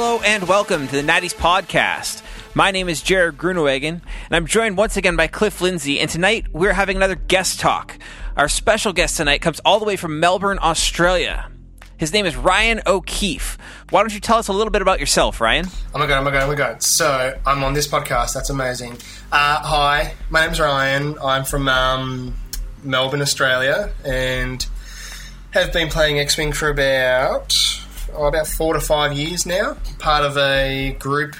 Hello and welcome to the Natties Podcast. My name is Jared Grunewagen, and I'm joined once again by Cliff Lindsay. And tonight we're having another guest talk. Our special guest tonight comes all the way from Melbourne, Australia. His name is Ryan O'Keefe. Why don't you tell us a little bit about yourself, Ryan? Oh my god, oh my god, oh my god. So, I'm on this podcast. That's amazing. Uh, hi, my name's Ryan. I'm from um, Melbourne, Australia, and have been playing X Wing for about, oh, about four to five years now. Part of a group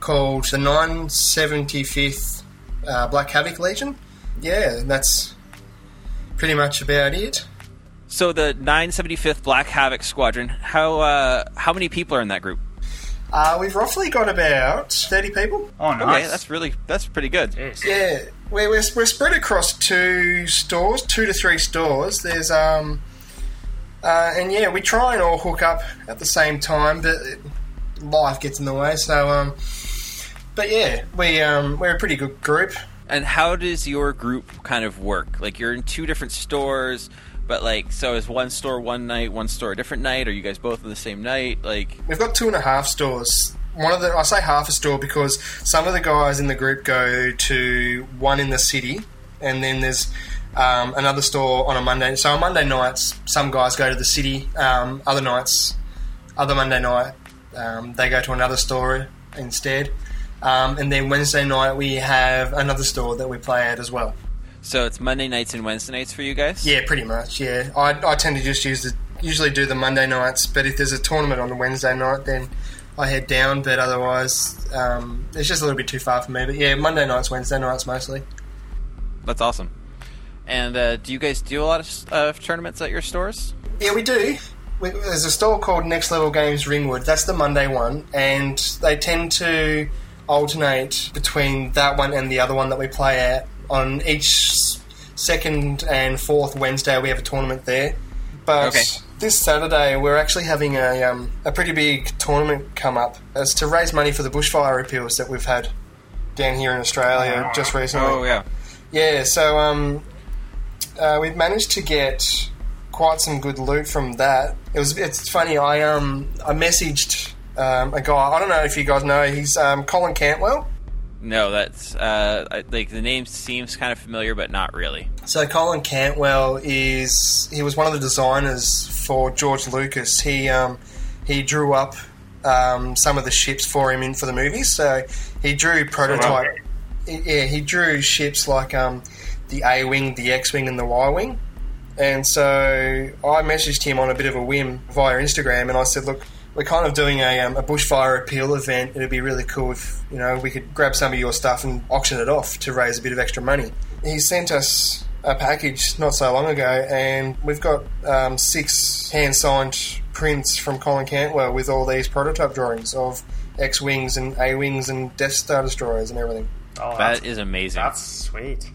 called the 975th uh, Black Havoc Legion. Yeah, that's pretty much about it. So the 975th Black Havoc Squadron. How uh, how many people are in that group? Uh, we've roughly got about 30 people. Oh, nice. Okay, that's really that's pretty good. Jeez. Yeah, we're, we're, we're spread across two stores, two to three stores. There's um, uh, and yeah, we try and all hook up at the same time, but life gets in the way. So um, but yeah, we um, we're a pretty good group. And how does your group kind of work? Like you're in two different stores, but like so is one store one night, one store a different night? Are you guys both on the same night? Like We've got two and a half stores. One of the I say half a store because some of the guys in the group go to one in the city, and then there's um, another store on a Monday. So on Monday nights, some guys go to the city. Um, other nights, other Monday night, um, they go to another store instead. Um, and then Wednesday night we have another store that we play at as well. so it's Monday nights and Wednesday nights for you guys? Yeah, pretty much. Yeah, I, I tend to just use the usually do the Monday nights, but if there's a tournament on the Wednesday night, then I head down. But otherwise, um, it's just a little bit too far for me. But yeah, Monday nights, Wednesday nights mostly. That's awesome. And uh, do you guys do a lot of uh, tournaments at your stores? Yeah, we do. We, there's a store called Next Level Games Ringwood. That's the Monday one, and they tend to alternate between that one and the other one that we play at. On each second and fourth Wednesday, we have a tournament there. But Okay. this Saturday, we're actually having a, um, a pretty big tournament come up. It's to raise money for the bushfire appeals that we've had down here in Australia just recently. Oh yeah. Yeah, so um, uh, we've managed to get quite some good loot from that. It was it's funny. I um I messaged um, a guy. I don't know if you guys know. He's um, Colin Cantwell. No, that's uh, I- like the name seems kind of familiar, but not really. So Colin Cantwell is he was one of the designers for George Lucas. He um, he drew up um, some of the ships for him in for the movies. So he drew prototype. Yeah, he drew ships like um, the A wing, the X wing, and the Y wing. And so I messaged him on a bit of a whim via Instagram, and I said, "Look, we're kind of doing a, um, a bushfire appeal event. It'd be really cool if you know we could grab some of your stuff and auction it off to raise a bit of extra money." He sent us a package not so long ago, and we've got um, six hand signed prints from Colin Cantwell with all these prototype drawings of X wings and A wings and Death Star destroyers and everything. Oh, that's, That is amazing. that's sweet.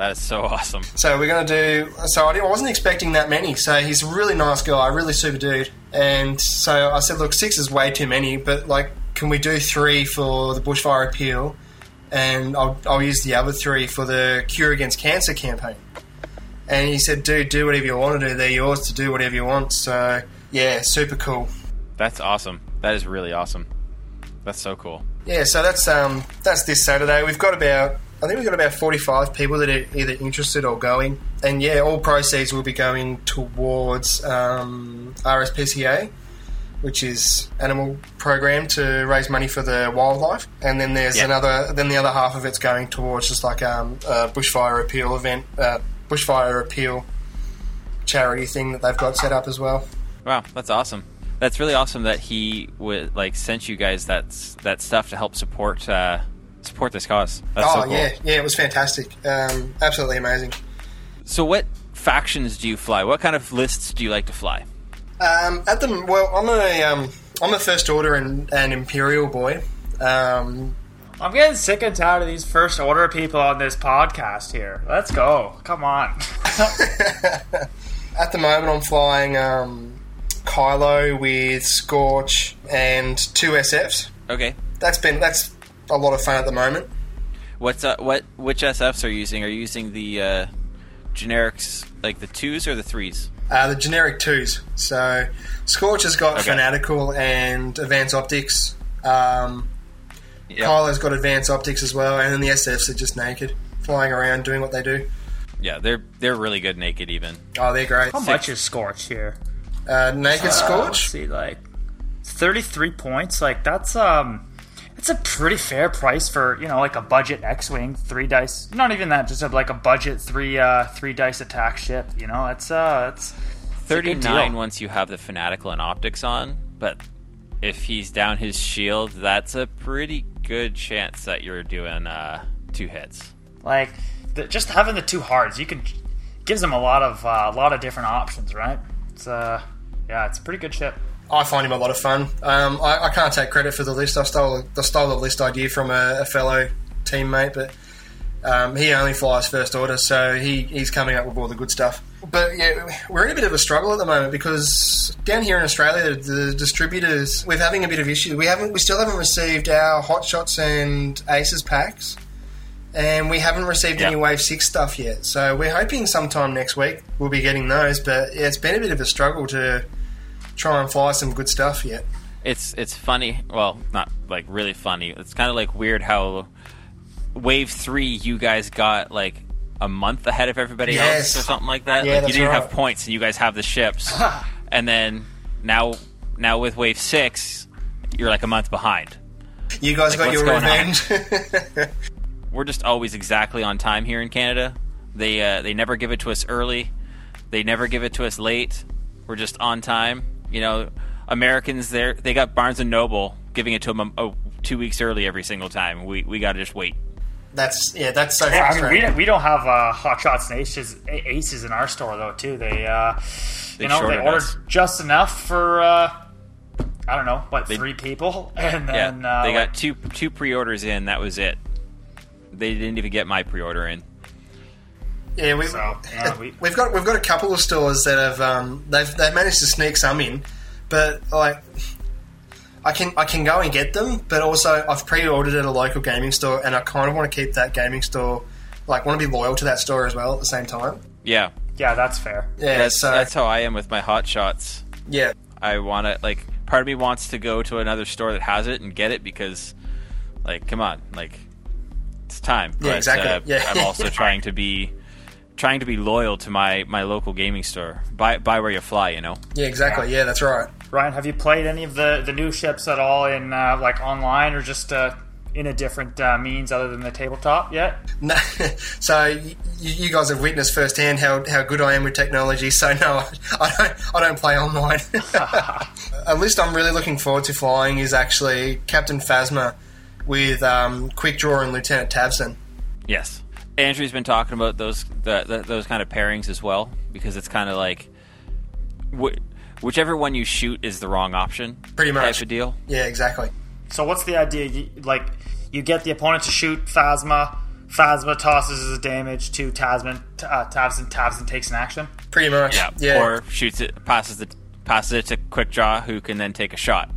That is so awesome. So we're going to do. So I, I wasn't expecting that many. So he's a really nice guy, really super dude. And so I said, look, six is way too many, but like, can we do three for the bushfire appeal? And I'll, I'll use the other three for the Cure Against Cancer campaign. And he said, dude, do whatever you want to do. They're yours to do whatever you want. So yeah, super cool. That's awesome. That is really awesome. That's so cool. Yeah, so that's um that's this Saturday. We've got about I think we've got about forty five people that are either interested or going, and yeah, all proceeds will be going towards um, RSPCA, which is animal program to raise money for the wildlife, and then there's Yeah. another then the other half of it's going towards just like um, a bushfire appeal event, uh, bushfire appeal charity thing that they've got set up as well. Wow, that's awesome. That's really awesome that he would like sent you guys that that stuff to help support uh, support this cause. That's oh so cool. yeah, yeah, it was fantastic, um, absolutely amazing. So, what factions do you fly? What kind of lists do you like to fly? Um, at the well, I'm a um, I'm a first order and an imperial boy. Um, I'm getting sick and tired of these first order people on this podcast here. Let's go. Come on. at the moment, I'm flying um, Kylo with Scorch and two SFs. Okay, That's been that's a lot of fun at the moment. what's uh, what? Which SFs are you using? Are you using the uh, generics like the twos or the threes? Uh, the generic twos. So Scorch has got Okay. Fanatical and Advanced Optics. Um, Yep. Kylo's got Advanced Optics as well, and then the SFs are just naked, flying around doing what they do. Yeah, they're they're really good naked even. Oh, they're great. How much is Scorch here? Uh, naked Uh, let's Scorch. see, like thirty-three points. Like that's um, it's a pretty fair price for you know like a budget X-wing three dice. Not even that, just a, like a budget three uh three dice attack ship. You know, it's uh, it's it's Thirty nine once you have the fanatical and optics on, but if he's down his shield, that's a pretty good chance that you're doing uh, two hits. Like the, just having the two hards, you can gives them a lot of uh, a lot of different options, right? It's uh, yeah, it's a pretty good ship. I find him a lot of fun. Um, I, I can't take credit for the list. I stole, I stole the list idea from a, a fellow teammate, but um, he only flies first order, so he, he's coming up with all the good stuff. But yeah, we're in a bit of a struggle at the moment because down here in Australia, the, the distributors we're having a bit of issue. We haven't, we still haven't received our Hot Shots and Aces packs, and we haven't received any Wave Six stuff yet. So we're hoping sometime next week we'll be getting those. But yeah, it's been a bit of a struggle to try and fly some good stuff yet. It's it's funny. Well, not like really funny. It's kind of like weird how wave three you guys got like a month ahead of everybody Yes. else or something like that. Yeah, like you didn't right. have points and you guys have the ships, and then now now with wave six you're like a month behind. You guys got your revenge. We're just always exactly on time here in Canada. They uh, they never give it to us early. They never give it to us late. We're just on time. You know, Americans there they got Barnes and Noble giving it to them two weeks early every single time. We we got to just wait. that's yeah, that's so Yeah, I mean, we don't, we don't have uh, hot shots and aces, aces in our store though. Too they, uh, They you know, they ordered us. just enough for uh, I don't know, what They- three people, and Yeah, then uh, they like, got two two pre-orders in. That was it. They didn't even get my pre-order in. Yeah, we've, So, yeah, we- we've got we've got a couple of stores that have um, they've they've managed to sneak some in, but like. I can I can go and get them, but also I've pre-ordered at a local gaming store, and I kind of want to keep that gaming store, like, want to be loyal to that store as well at the same time. Yeah, yeah, that's fair. Yeah, that's so that's how I am with my hot shots. yeah, I want to like part of me wants to go to another store that has it and get it because like come on like it's time Yeah, but, exactly. uh, Yeah. I'm also trying to be trying to be loyal to my my local gaming store buy buy where you fly you know yeah, exactly. Yeah, that's right. Ryan, have you played any of the the new ships at all in uh, like online or just uh, in a different uh, means other than the tabletop yet? No, so you, you guys have witnessed firsthand how, how good I am with technology. So no, I don't I don't play online. a list I'm really looking forward to flying is actually Captain Phasma with um, Quick Draw and Lieutenant Tavson. yes Andrew's been talking about those the, the, those kind of pairings as well because it's kind of like wh- whichever one you shoot is the wrong option Pretty much. type of deal Yeah, exactly. So what's the idea? You, like you get the opponent to shoot Phasma. Phasma tosses his damage to Tasman. T- uh, Tavson. Tavson takes an action. Pretty much. yeah, Yeah. or shoots it passes it passes it to quick draw who can then take a shot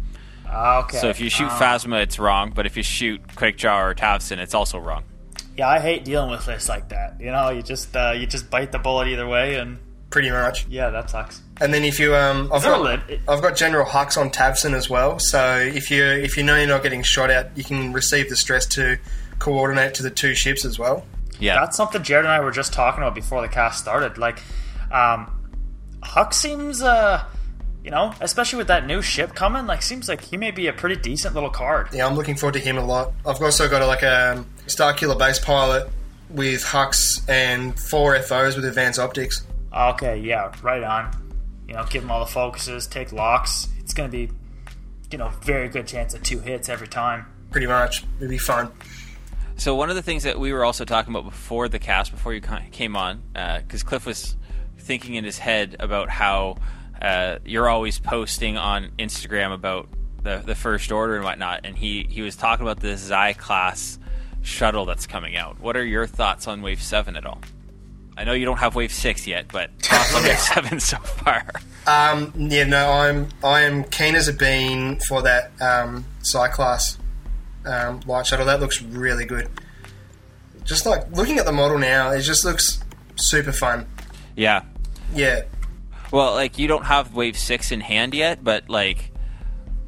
Uh, okay. So if you shoot Um, Phasma, it's wrong, but if you shoot Quick Draw or Tavson, it's also wrong. Yeah, I hate dealing with this like that. You know, you just uh, you just bite the bullet either way, and Pretty much. yeah, that sucks. And then if you um, I've got lit- I've got General Hux on Tavson as well. So if you if you know you're not getting shot at, you can receive the stress to coordinate to the two ships as well. Yeah, That's something Jared and I were just talking about before the cast started. Like, um, Huck seems, uh, you know, especially with that new ship coming, like, seems like he may be a pretty decent little card. Yeah, I'm looking forward to him a lot. I've also got a, like a Starkiller base pilot with Hux and four FOs with advanced optics. Okay, yeah, right on. You know, give him all the focuses, take locks. It's going to be, you know, very good chance of two hits every time. Pretty much, it'd be fun. So one of the things that we were also talking about before the cast, before you came on, uh, because Cliff was thinking in his head about how uh, you're always posting on Instagram about the the first order and whatnot, and he he was talking about this Xi class shuttle that's coming out. What are your thoughts on Wave Seven at all? I know you don't have Wave Six yet, but thoughts on Wave Seven so far? Um, yeah, no, I'm I am keen as a bean for that um, Psi class um, light shuttle. That looks really good. Just like looking at the model now, it just looks super fun. Yeah. Yeah, Well, like you don't have Wave Six in hand yet, but like,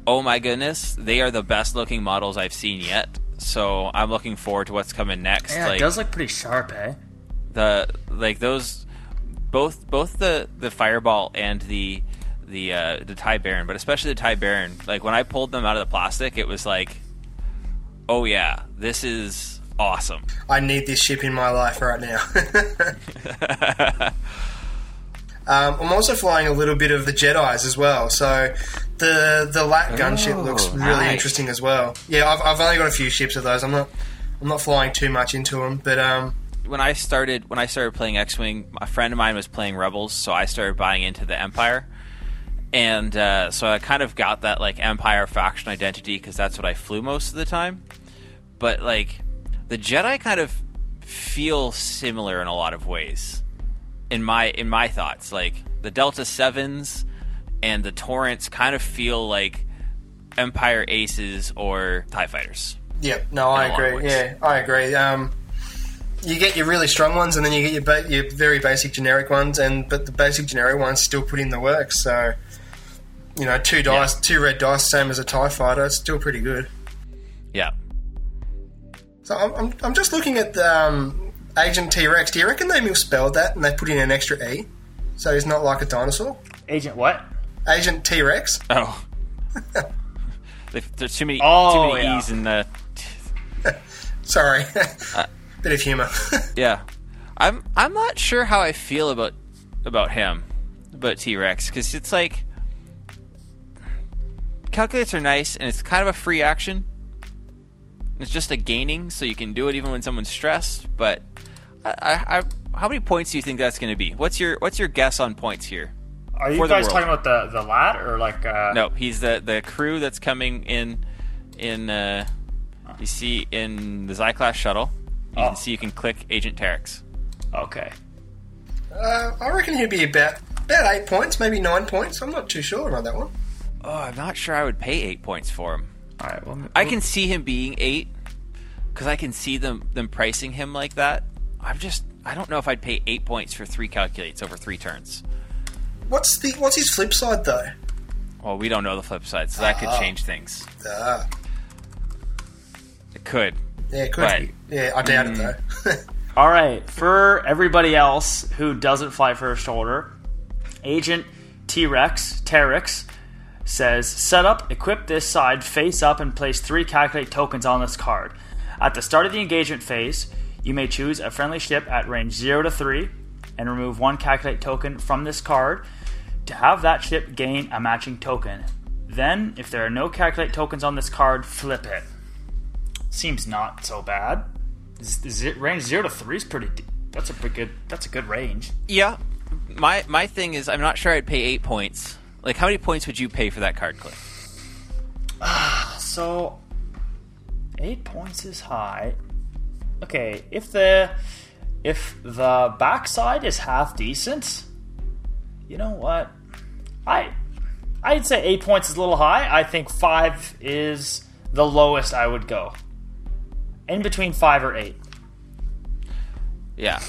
oh my goodness, they are the best looking models I've seen yet. So I'm looking forward to what's coming next. Yeah, like it does look pretty sharp, eh? the like those both both the the Fireball and the the uh, the TIE Baron, but especially the TIE Baron. Like when I pulled them out of the plastic, it was like, oh yeah, this is awesome. I need this ship in my life right now. um, I'm also flying a little bit of the Jedi's as well, so the the LAAT gunship Oh, looks really nice. interesting as well. Yeah, I've, I've only got a few ships of those. I'm not I'm not flying too much into them, but um, when I started when I started playing X Wing, a friend of mine was playing Rebels, so I started buying into the Empire, and uh, so I kind of got that like Empire faction identity because that's what I flew most of the time. But like the Jedi kind of feel similar in a lot of ways, in my in my thoughts. Like the Delta Sevens and the Torrents kind of feel like Empire Aces or TIE Fighters. yeah, no, I In a lot of agree. Yeah, I agree. Um, you get your really strong ones, and then you get your ba- your very basic generic ones, and but the basic generic ones still put in the work. So, you know, two dice, two red dice, same as a TIE Fighter. It's still pretty good. Yeah. So I'm, I'm, I'm just looking at the um, Agent T Rex. Do you reckon they misspelled that and they put in an extra E? So he's not like a dinosaur? Agent what? Agent T Rex? Oh. There's too many, Oh, too many yeah. E's in the. Sorry. Uh, Bit of humour. Yeah, I'm. I'm not sure how I feel about about him, about T Rex, because it's like calculates are nice, and it's kind of a free action. It's just a gaining, so you can do it even when someone's stressed. But I, I, I, how many points do you think that's going to be? What's your What's your guess on points here? Are you guys talking about the the lad or like? Uh, No, he's the the crew that's coming in in uh, you see in the Xi class shuttle. You Oh. can see you can click Agent Terex. Okay. uh, I reckon he'd be about about eight points, maybe nine points. I'm not too sure about that one. Oh, I'm not sure I would pay eight points for him. All right. Well, I can see him being eight because I can see them them pricing him like that. I'm just I don't know if I'd pay eight points for three calculates over three turns. What's the what's his flip side though? Well, we don't know the flip side, so that could Ah. change things. Ah, It could. yeah, it could Right. be. Yeah, I doubt it Mm. though. All right, for everybody else who doesn't fly first order, Agent T Rex Terex says set up, equip this side face up, and place three calculate tokens on this card. At the start of the engagement phase, you may choose a friendly ship at range 0 to 3 and remove one calculate token from this card to have that ship gain a matching token. Then, if there are no calculate tokens on this card, flip it. Seems not so bad. Z- range zero to three is pretty. D- that's a pretty good. That's a good range. Yeah. My my thing is I'm not sure I'd pay eight points. Like how many points would you pay for that card, Cliff? So, eight points is high. Okay, if the if the backside is half decent, you know what? I I'd say eight points is a little high. I think five is the lowest I would go. In between five or eight. Yeah,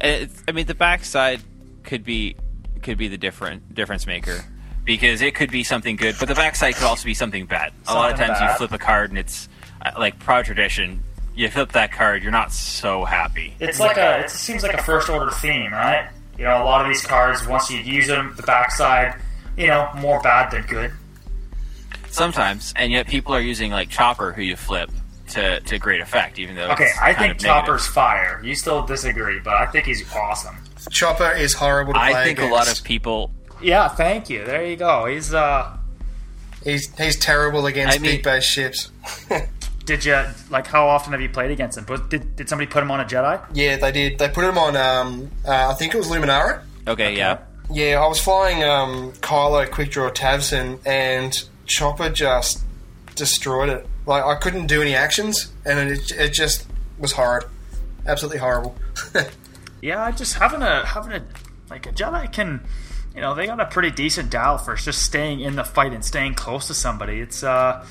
I mean the backside could be could be the different difference maker because it could be something good, but the backside could also be something bad. A lot of times you flip a card and it's uh, like proud tradition. You flip that card, you're not so happy. It's like a. It seems like a first order theme, right? You know, a lot of these cards, once you use them, the backside, you know, more bad than good. Sometimes, and yet people are using like Chopper, who you flip to to great effect, even though Okay, it's I kind think of negative. Chopper's fire. You still disagree, but I think he's awesome. Chopper is horrible to play I think a lot of people. Yeah, thank you. There you go. He's uh. He's he's terrible against I mean- big base ships. Did you like? How often have you played against him? But did, did somebody put him on a Jedi? yeah, they did. They put him on. Um, uh, I think it was Luminara. Okay, yeah, Yeah, I was flying um, Kylo Quick Draw Tavson, and Chopper just destroyed it. Like I couldn't do any actions, and it, it just was horrid, absolutely horrible. Yeah, I just having a having a like a Jedi can, you know, they got a pretty decent dial for just staying in the fight and staying close to somebody. It's uh,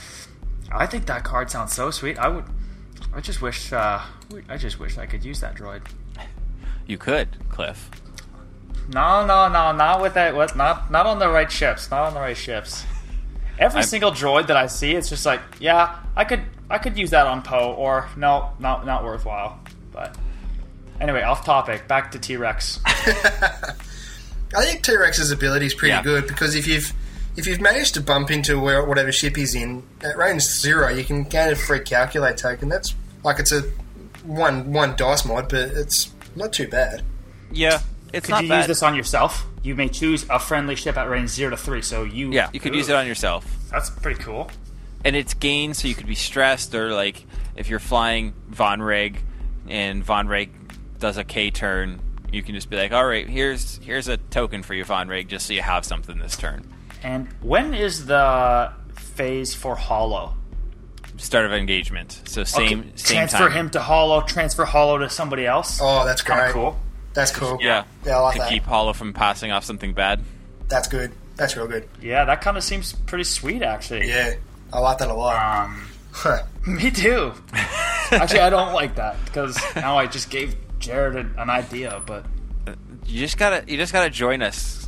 I think that card sounds so sweet. I would, I just wish, uh, I just wish I could use that droid. you could, Cliff. No, no, no, not with that. What? Not not on the right ships. Not on the right ships. Every I'm- single droid that I see, it's just like, yeah, I could I could use that on Poe, or no, not not worthwhile. But anyway, off topic. Back to T Rex. I think T Rex's ability is pretty Yeah. good because if you've if you've managed to bump into where, whatever ship he's in at range zero, you can gain a free calculate token. That's like it's a one one dice mod, but it's not too bad. Yeah, it's Could not you bad. use this on yourself? You may choose a friendly ship at range zero to three. So you yeah, you could use it on yourself. That's pretty cool. and it's gained so you could be stressed or like if you're flying Von Reg and Von Reg does a K turn, you can just be like, all right, here's here's a token for you, Von Reg, just so you have something this turn. And when is the phase for Holo? Start of engagement, so same Okay, same transfer time. him to Holo. Transfer Holo to somebody else. Oh, that's kind great. of cool. That's cool. Yeah, Yeah, I like to that. keep Holo from passing off something bad. That's good. That's real good. Yeah, that kind of seems pretty sweet, actually. Yeah, I like that a lot. Um, Huh. me too. actually, I don't like that because now I just gave Jared an, an idea, but You just gotta you just gotta join us.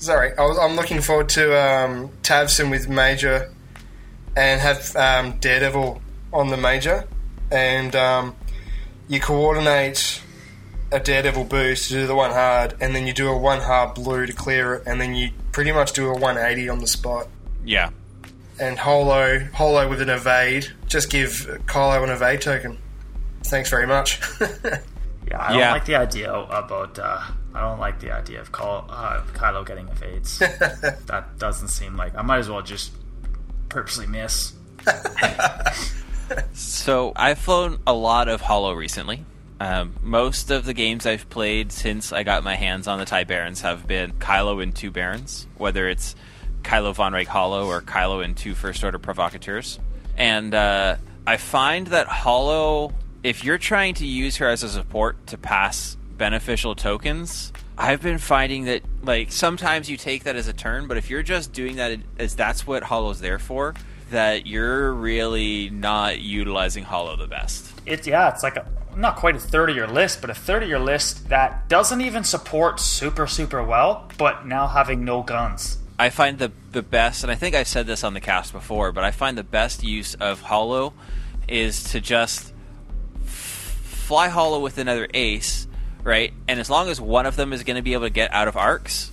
Sorry, I was, I'm looking forward to um, Tavson with Major and have um, Daredevil on the Major, and um, you coordinate a Daredevil boost to do the one hard, and then you do a one hard blue to clear it, and then you pretty much do a 180 on the spot. Yeah, And Holo, Holo with an evade, just give Kylo an evade token. Thanks very much. yeah, I don't Yeah. like the idea about. Uh, I don't like the idea of Kylo, uh, Kylo getting evades. that doesn't seem like I might as well just purposely miss. So I've flown a lot of Holo recently. Um, most of the games I've played since I got my hands on the TIE Barons have been Kylo and two Barons, whether it's Kylo Von Reg Holo or Kylo and two First Order Provocateurs. And uh, I find that Holo, if you're trying to use her as a support to pass beneficial tokens, I've been finding that like sometimes you take that as a turn, but if you're just doing that as that's what Holo's there for, that you're really not utilizing Holo the best. It's yeah, it's like a not quite a third of your list, but a third of your list that doesn't even support super super well, but now having no guns. I find the the best, and I think I've said this on the cast before, but I find the best use of Holo is to just f- fly Holo with another ace, right? And as long as one of them is going to be able to get out of arcs,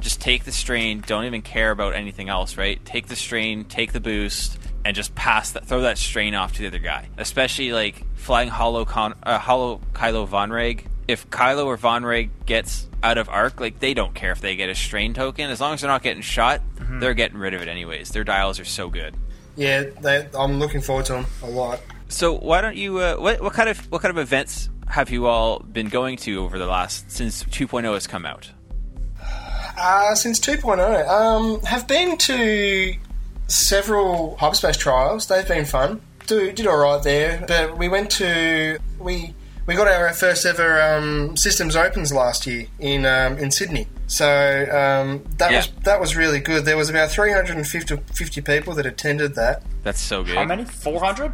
just take the strain. Don't even care about anything else, right? Take the strain, take the boost, and just pass that. Throw that strain off to the other guy. Especially like flying Holo Con, uh, Holo Kylo Von Reg. If Kylo or Von Reg gets out of arc, like they don't care if they get a strain token. As long as they're not getting shot, they're getting rid of it anyways. Their dials are so good. yeah, they, I'm looking forward to them a lot. So why don't you? Uh, what what kind of what kind of events have you all been going to over the last since 2.0 has come out? Uh, since 2.0, um, have been to several hyperspace trials. They've been fun. Do, did all right there, but we went to we we got our first ever um, systems opens last year in um, in Sydney. So um, that Yeah. was that was really good. There was about 350 50 people that attended that. That's so good. How many? 400?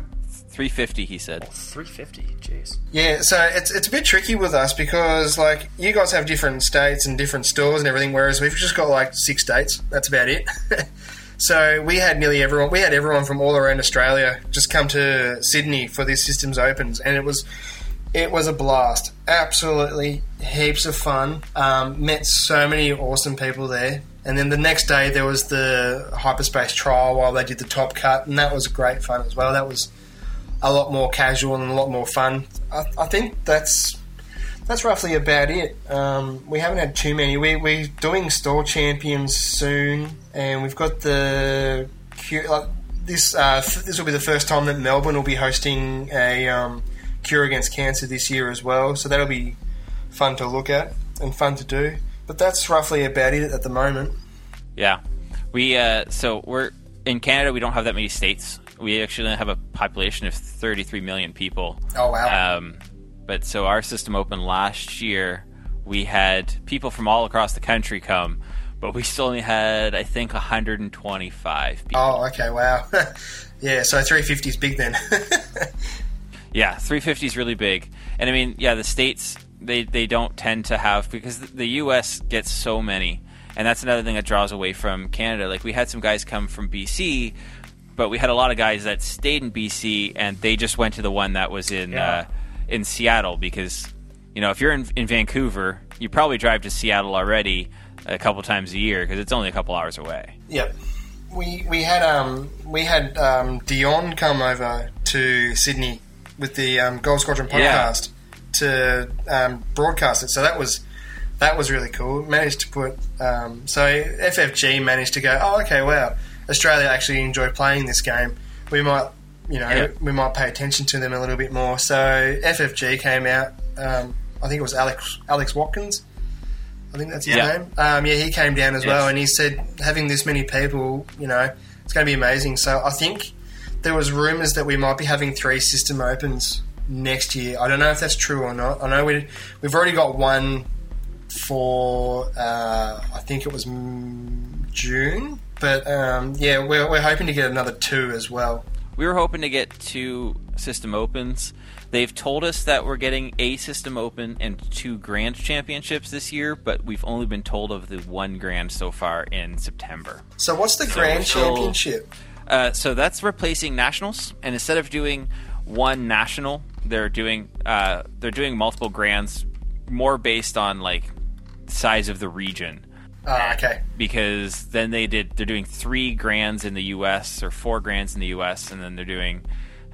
350, he said. 350. Jeez. Yeah, so it's it's a bit tricky with us because like you guys have different states and different stores and everything, whereas we've just got like six states. That's about it. so we had nearly everyone. We had everyone from all around Australia just come to Sydney for these systems opens, and it was it was a blast. Absolutely heaps of fun. Um, met so many awesome people there. And then the next day there was the hyperspace trial while they did the top cut, and that was great fun as well. That was a lot more casual and a lot more fun. I, I think that's that's roughly about it. Um, we haven't had too many. We, we're doing store champions soon, and we've got the like, this. Uh, this will be the first time that Melbourne will be hosting a um, cure against cancer this year as well. So that'll be fun to look at and fun to do. But that's roughly about it at the moment. Yeah, we uh, so we're in Canada. We don't have that many states. We actually have a population of 33 million people. Oh wow! Um, but so our system opened last year. We had people from all across the country come, but we still only had I think 125 people. oh okay, wow. yeah, so 350 is big then. Yeah, 350 is really big, and I mean, yeah, the states they they don't tend to have because the U.S. gets so many, and that's another thing that draws away from Canada. Like we had some guys come from BC, but we had a lot of guys that stayed in BC and they just went to the one that was in Yeah. uh, in Seattle because you know if you're in, in Vancouver, you probably drive to Seattle already a couple times a year because it's only a couple hours away. Yep. We we had um we had um Dion come over to Sydney with the um, Gold Squadron Yeah. podcast to um, broadcast it. So that was that was really cool. Managed to put um, so FFG managed to go. Oh, okay, wow. Australia actually enjoy playing this game. We might you know Yeah. we might pay attention to them a little bit more. So FFG came out. Um, I think it was Alex Alex Watkins. I think that's his Yeah. name. Um, yeah, he came down as well, and he said having this many people, you know, it's going to be amazing. So I think there was rumours that we might be having three system opens next year. I don't know if that's true or not. I know we we've already got one for uh, I think it was June, but um, yeah, we're, we're hoping to get another two as well. We were hoping to get two system opens. They've told us that we're getting a system open and two grand championships this year, but we've only been told of the one grand so far in September. So what's the Grand Championship? Uh, so that's replacing nationals, and instead of doing one national, they're doing uh, they're doing multiple grands, more based on like size of the region. Oh, okay. Because then they did they're doing three grands in the U.S. or four grands in the U.S. and then they're doing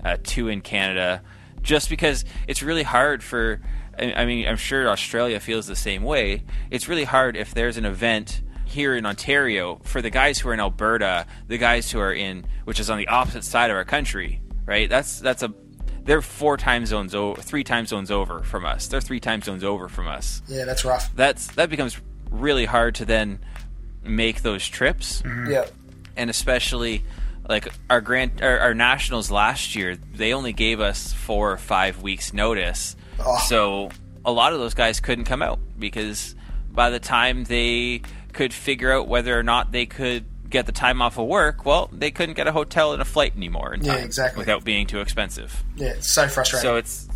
uh, two in Canada, just because it's really hard for. I I mean, I'm sure Australia feels the same way. It's really hard if there's an event here in Ontario for the guys who are in Alberta, the guys who are in, which is on the opposite side of our country, right? That's that's a they're four time zones over, three time zones over from us. They're three time zones over from us. Yeah, that's rough. That's that becomes really hard to then make those trips mm-hmm. Yeah. and especially like our grant our, our nationals last year they only gave us four or five weeks notice Oh. so a lot of those guys couldn't come out because by the time they could figure out whether or not they could get the time off of work well they couldn't get a hotel and a flight anymore in Yeah, exactly. without being too expensive Yeah, it's so frustrating. so it's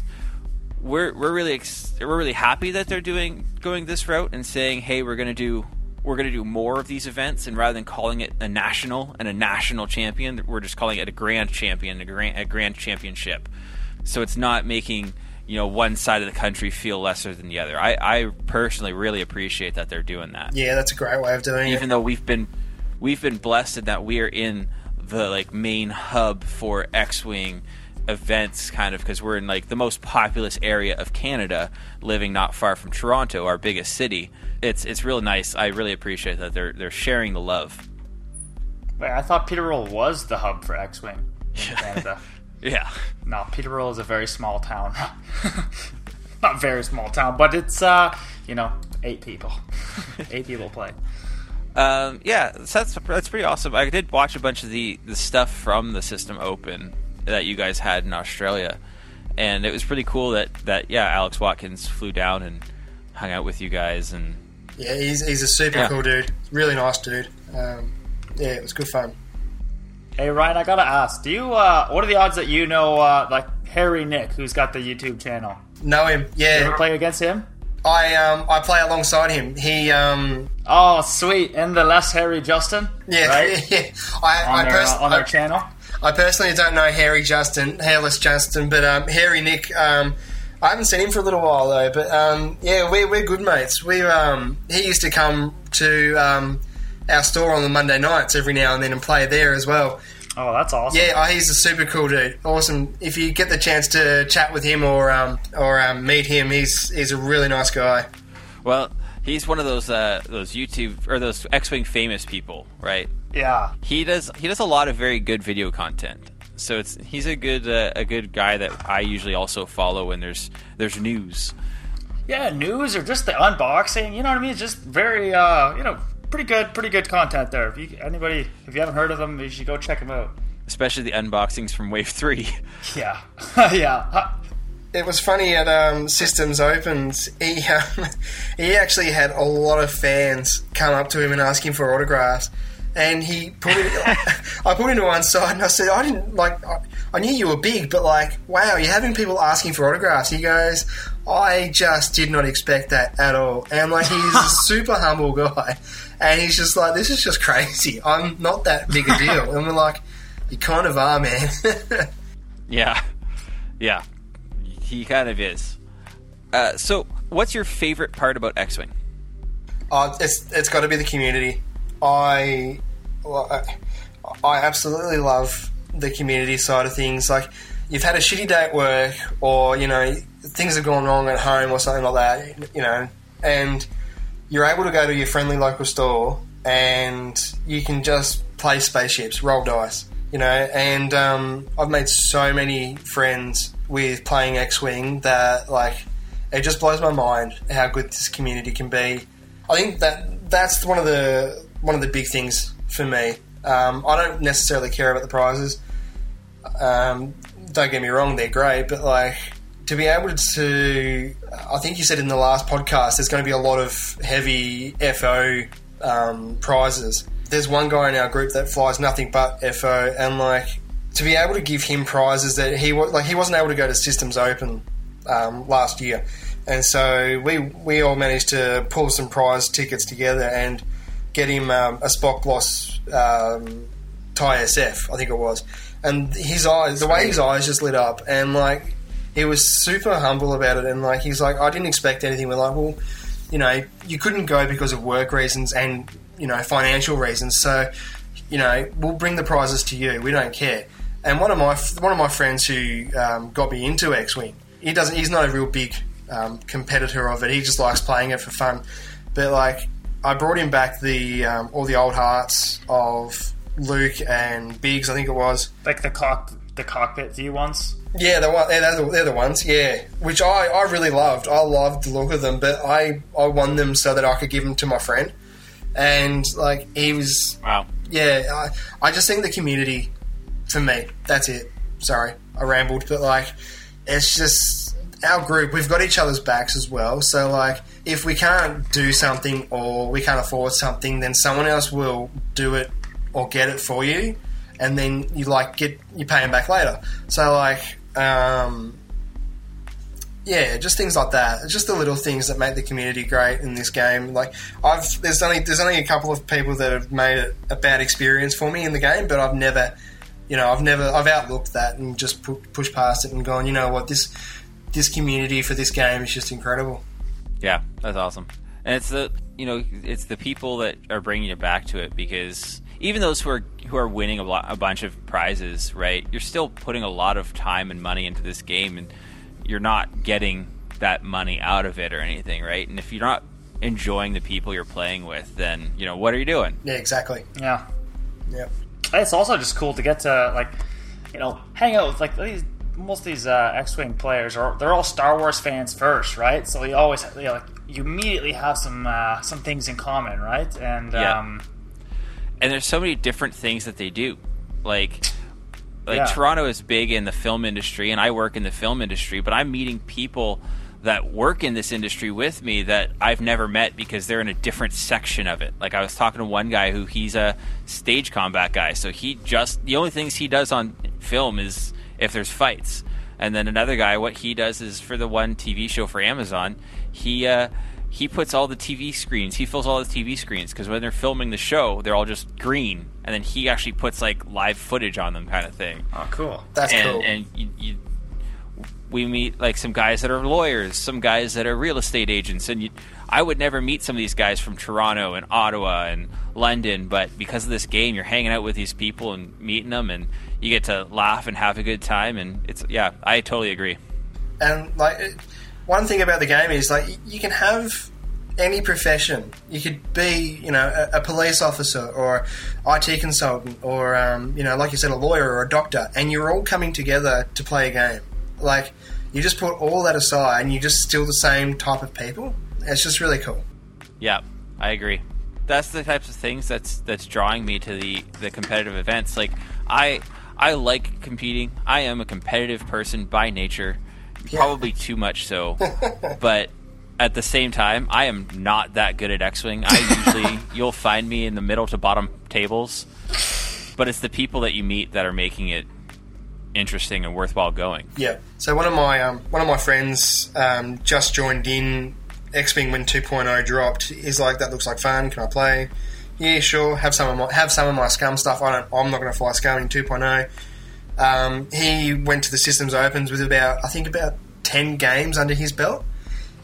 we're we're really ex- we're really happy that they're doing going this route and saying, hey, we're gonna do we're gonna do more of these events, and rather than calling it a national and a national champion, we're just calling it a grand champion, a grand a grand championship. So it's not making you know one side of the country feel lesser than the other. I, I personally really appreciate that they're doing that yeah, that's a great way of doing even it. Even though we've been we've been blessed in that we are in the like main hub for X-wing events kind of because we're in like the most populous area of Canada living not far from Toronto our biggest city it's it's real nice I really appreciate that they're they're sharing the love Wait, I thought Peterborough was the hub for X-wing in Canada. yeah no, Peterborough is a very small town. Not very small town, but it's uh, you know, eight people. eight people play. Um, yeah, so that's that's pretty awesome. I did watch a bunch of the the stuff from the System Open that you guys had in Australia, and it was pretty cool that that yeah, Alex Watkins flew down and hung out with you guys, and Yeah, he's, he's a super Yeah. cool dude. Really nice dude. Um, yeah, it was good fun. Hey Ryan, I gotta ask, do you uh what are the odds that you know uh like Harry Nick, who's got the YouTube channel? Know him? You Yeah, ever play against him? I um I play alongside him. He um Oh sweet, and the less Harry Justin? yeah Right? yeah. I On I, their, pers- uh, on their I, channel? I personally don't know Harry Justin, Hairless Justin, but um Harry Nick um. I haven't seen him for a little while though, but um, yeah, we're, we're good mates. We um, he used to come to um, our store on the Monday nights every now and then and play there as well. Oh, that's awesome. Yeah, oh, he's a super cool dude. Awesome. If you get the chance to chat with him or um, or um, meet him, he's he's a really nice guy. well, he's one of those uh, those YouTube or those X-wing famous people, right? Yeah. He does he does a lot of very good video content. So it's he's a good uh, a good guy that I usually also follow when there's there's news. Yeah, news or just the unboxing, you know what I mean? It's just very uh, you know, pretty good pretty good content there. If you anybody if you haven't heard of them, you should go check them out. especially the unboxings from Wave Three. Yeah. yeah. It was funny at um, Systems Opens. He um, he actually had a lot of fans come up to him and ask him for autographs. And he put it. I put him to one side and I said, I didn't like. I, I knew you were big, but like, wow, you're having people asking for autographs. He goes, I just did not expect that at all. And like, he's a super humble guy, and he's just like, this is just crazy. I'm not that big a deal. And we're like, you kind of are, man. yeah, yeah, he kind of is. Uh, so, what's your favorite part about X-wing? Uh, it's it's got to be the community. I, I absolutely love the community side of things. Like you've had a shitty day at work, or you know things have gone wrong at home, or something like that. You know, and you're able to go to your friendly local store and you can just play spaceships, roll dice. You know, and um, I've made so many friends with playing X-wing that like it just blows my mind how good this community can be. I think that that's one of the one of the big things for me. Um, I don't necessarily care about the prizes. Um, don't get me wrong, they're great, but like to be able to, I think you said in the last podcast, there's going to be a lot of heavy FO um, prizes. There's one guy in our group that flies nothing but FO, and like to be able to give him prizes that he was like he wasn't able to go to Systems Open um, last year, and so we we all managed to pull some prize tickets together and get him um, a Spock Gloss um, SF, I think it was, and his eyes, the way his eyes just lit up, and like he was super humble about it, and like he's like, I didn't expect anything. We're like, well, you know, you couldn't go because of work reasons and you know financial reasons, so you know we'll bring the prizes to you. We don't care. And one of my one of my friends who um, got me into X Wing, he doesn't. He's not a real big um, competitor of it. He just likes playing it for fun. But like, I brought him back the um, all the alt arts of Luke and Biggs. I think it was like the cock the cockpit view ones. Yeah, the one, they're, the, they're the ones. Yeah, which I, I really loved. I loved the look of them, but I I won them so that I could give them to my friend, and like he was. Wow. Yeah, I I just think the community for me. That's it. Sorry, I rambled, but like, it's just our group. We've got each other's backs as well. So like, if we can't do something or we can't afford something, then someone else will do it or get it for you, and then you like get you pay them back later. So like, um, yeah, just things like that. Just the little things that make the community great in this game. Like I've there's only there's only a couple of people that have made it a bad experience for me in the game, but I've never you know, I've never, I've outlooked that and just pu- pushed past it and gone, you know what, this this community for this game is just incredible. Yeah, that's awesome, and it's the you know it's the people that are bringing you back to it because even those who are who are winning a, lot, a bunch of prizes, right? You're still putting a lot of time and money into this game, and you're not getting that money out of it or anything, right? And if you're not enjoying the people you're playing with, then you know what are you doing? Yeah, exactly. Yeah. Yep. It's also just cool to get to like, you know, hang out with like these most of these uh, X-wing players are they're all Star Wars fans first, right? So you always you know, like you immediately have some uh, some things in common, right? And Yeah. um, and there's so many different things that they do like like Yeah. toronto is big in the film industry and i work in the film industry but i'm meeting people that work in this industry with me that i've never met because they're in a different section of it like i was talking to one guy who he's a stage combat guy so he just the only things he does on film is if there's fights and then another guy what he does is for the one tv show for amazon he uh he puts all the TV screens. He fills all the TV screens because when they're filming the show, they're all just green, and then he actually puts like live footage on them, kind of thing. oh, cool. That's and cool. and you, you, we meet like some guys that are lawyers, some guys that are real estate agents, and you, I would never meet some of these guys from Toronto and Ottawa and London, but because of this game, you're hanging out with these people and meeting them, and you get to laugh and have a good time, and it's yeah, I totally agree. And like one thing about the game is like you can have any profession. You could be, you know, a, a police officer or IT consultant or, um, you know, like you said, a lawyer or a doctor, and you're all coming together to play a game. Like you just put all that aside, and you're just still the same type of people. It's just really cool. Yeah, I agree. That's the types of things that's that's drawing me to the the competitive events. Like I I like competing. I am a competitive person by nature, probably too much so. but at the same time, I am not that good at X-wing. I usually you'll find me in the middle to bottom tables. But it's the people that you meet that are making it interesting and worthwhile going. Yeah. So one of my um, one of my friends um, just joined in X Wing when 2.0 dropped. He's like, "That looks like fun. Can I play?" Yeah, sure. Have some of my have some of my scum stuff. I don't. I'm not going to fly scum in 2.0. Um, he went to the Systems Opens with about I think about ten games under his belt,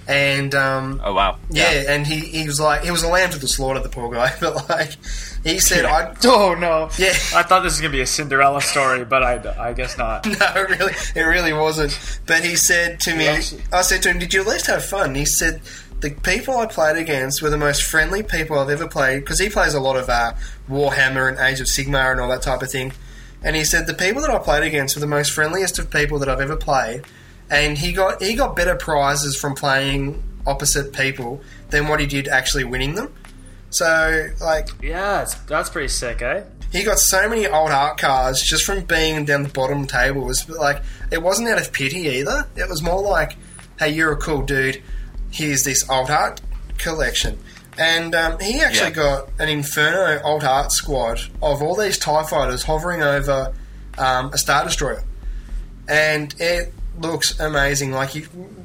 and um, Oh wow! yeah, and he, he was like he was a lamb to the slaughter, the poor guy. But like he said, I Oh no! Yeah. I thought this was gonna be a Cinderella story, but I, I guess not. No, it really, it really wasn't. But he said to me, actually- I said to him, "Did you at least have fun?" He said, "The people I played against were the most friendly people I've ever played because he plays a lot of uh, Warhammer and Age of Sigmar and all that type of thing." And he said the people that I played against were the most friendliest of people that I've ever played, and he got he got better prizes from playing opposite people than what he did actually winning them. So, like, Yeah, that's pretty sick, eh? he got so many alt art cards just from being down the bottom table. It was like it wasn't out of pity either. It was more like, "Hey, you're a cool dude. Here's this alt art collection." And um, he actually Yeah. got an Inferno alt art squad of all these Tie fighters hovering over um, a Star Destroyer, and it looks amazing. Like you,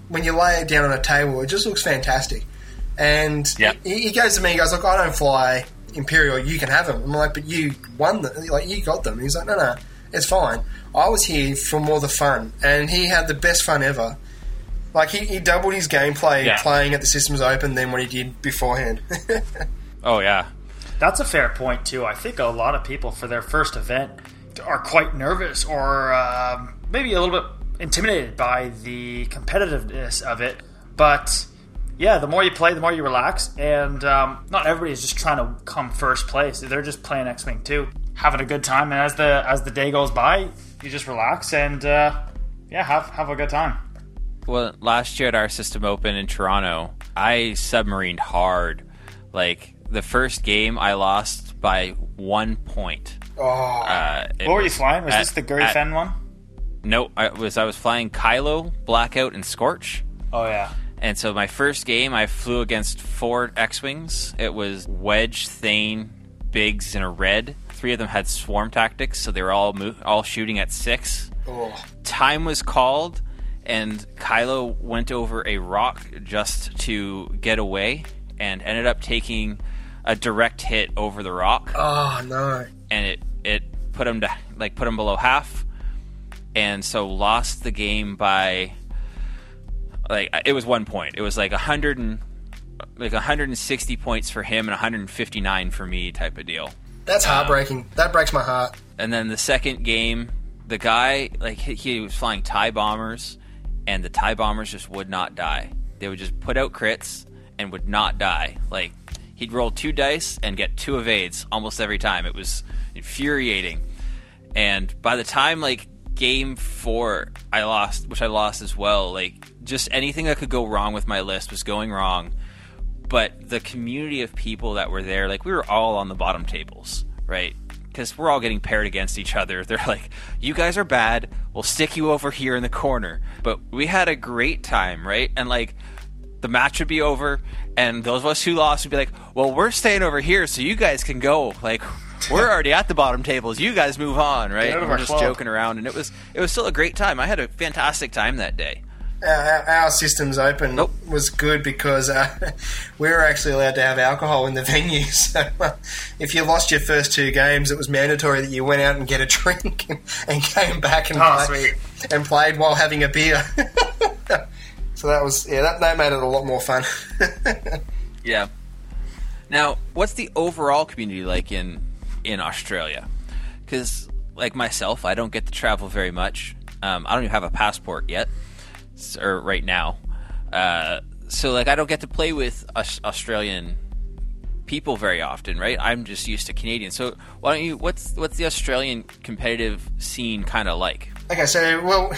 when you lay it down on a table, it just looks fantastic. And Yeah. he, he goes to me, he goes, "Look, I don't fly Imperial. You can have them." I'm like, "But you won them. Like you got them." He's like, "No, no, it's fine. I was here for more the fun." And he had the best fun ever. Like he, he doubled his gameplay Yeah. playing at the Systems Open than what he did beforehand. Oh yeah. That's a fair point too. I think a lot of people for their first event are quite nervous or um, maybe a little bit intimidated by the competitiveness of it. But yeah, the more you play, the more you relax, and um, not everybody is just trying to come first place. They're just playing X Wing too, having a good time. And as the as the day goes by, you just relax and uh, yeah, have have a good time. Well, last year at our system open in Toronto, I submarined hard. Like the first game, I lost by one point. oh, Uh, it What were you flying? Was at- this the Gary at- Fenn one? No, I was I was flying Kylo, Blackout, and Scorch. Oh yeah. And so my first game, I flew against four X-wings. It was Wedge, Thane, Biggs, and a Red. Three of them had swarm tactics, so they were all mo- all shooting at six. oh. Time was called, and Kylo went over a rock just to get away, and ended up taking a direct hit over the rock oh no! and it it put him to like put him below half, and so lost the game by like it was one point. It was like a hundred and like 160 points for him and 159 for me type of deal. That's um, heartbreaking. that breaks my heart. And then the second game, the guy like he, he was flying tie bombers, and the tie bombers just would not die. They would just put out crits and would not die. Like he'd roll two dice and get two evades almost every time. It was infuriating. And by the time like game four, I lost, which I lost as well. Like just anything that could go wrong with my list was going wrong but the community of people that were there, like we were all on the bottom tables, right? Because we're all getting paired against each other. They're like, "You guys are bad. We'll stick you over here in the corner." But we had a great time, right? And like, the match would be over, and those of us who lost would be like, "Well, we're staying over here, so you guys can go." Like, we're already at the bottom tables. You guys move on, right? Get out of And we're just club. joking around, and it was it was still a great time. I had a fantastic time that day. Our, our, our systems open Nope. was good because uh, we were actually allowed to have alcohol in the venue. So uh, if you lost your first two games, it was mandatory that you went out and get a drink and, and came back and, Oh, play, and played while having a beer. so that was yeah, that, that made it a lot more fun. Yeah. Now, what's the overall community like in in Australia? Because, like myself, I don't get to travel very much. Um, I don't even have a passport yet, s- or right now. Uh, so, like, I don't get to play with Aus- Australian people very often, right? I'm just used to Canadian. So, why don't you? What's what's the Australian competitive scene kind of like? Okay, so well,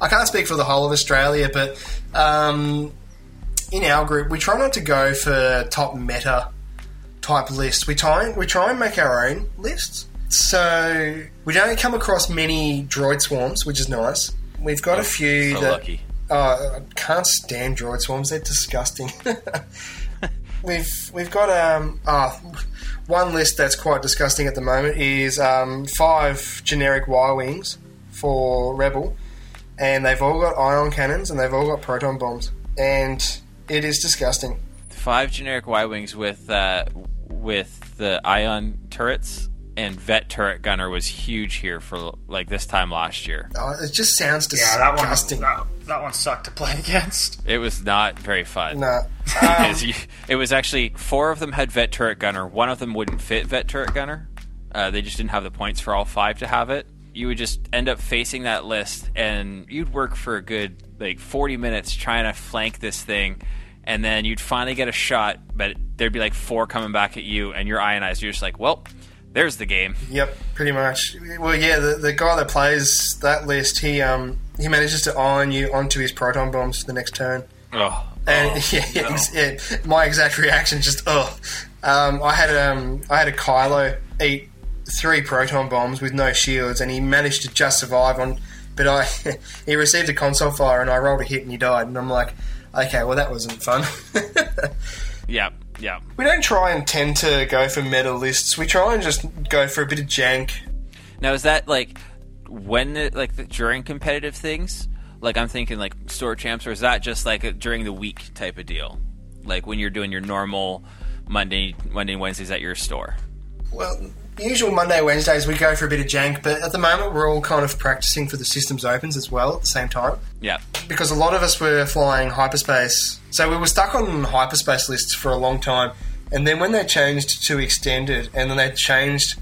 I can't speak for the whole of Australia, but um, in our group, we try not to go for top meta type lists. We try we try and make our own lists. So we don't come across many droid swarms, which is nice. We've got a few So that lucky. I can't stand droid swarms. They're disgusting. we've we've got um ah, one list that's quite disgusting at the moment is um, five generic Y wings, for Rebel, and they've all got ion cannons and they've all got proton bombs, and it is disgusting. Five generic Y wings with uh, with the ion turrets and vet turret gunner was huge here for like this time last year. Oh, it just sounds Yeah, that one, disgusting. that, that one sucked to play against. It was not very fun. Nah. It Um, was- it was actually four of them had vet turret gunner. One of them wouldn't fit vet turret gunner. Uh, they just didn't have the points for all five to have it. You would just end up facing that list, and you'd work for a good like forty minutes trying to flank this thing, and then you'd finally get a shot, but there'd be like four coming back at you, and you're ionized. You're just like, well, there's the game. Yep, pretty much. Well, yeah, the, the guy that plays that list, he um he manages to ion you onto his proton bombs for the next turn. Oh, And oh, yeah, no. ex- yeah, my exact reaction just oh. Um, I had um I had a Kylo eat three proton bombs with no shields, and he managed to just survive on. But I he received a console fire, and I rolled a hit, and he died. And I'm like, okay, well that wasn't fun. yeah, yeah. we don't try and tend to go for meta lists. We try and just go for a bit of jank. Now is that like when it, like the, during competitive things? Like I'm thinking like store champs, or is that just like a, during the week type of deal? Like when you're doing your normal Monday, Monday, and Wednesdays at your store. Well, usual Monday, Wednesdays, we go for a bit of jank, but at the moment we're all kind of practicing for the systems opens as well at the same time. Yeah, Because a lot of us were flying hyperspace. So we were stuck on hyperspace lists for a long time. And then when they changed to extended, and then they changed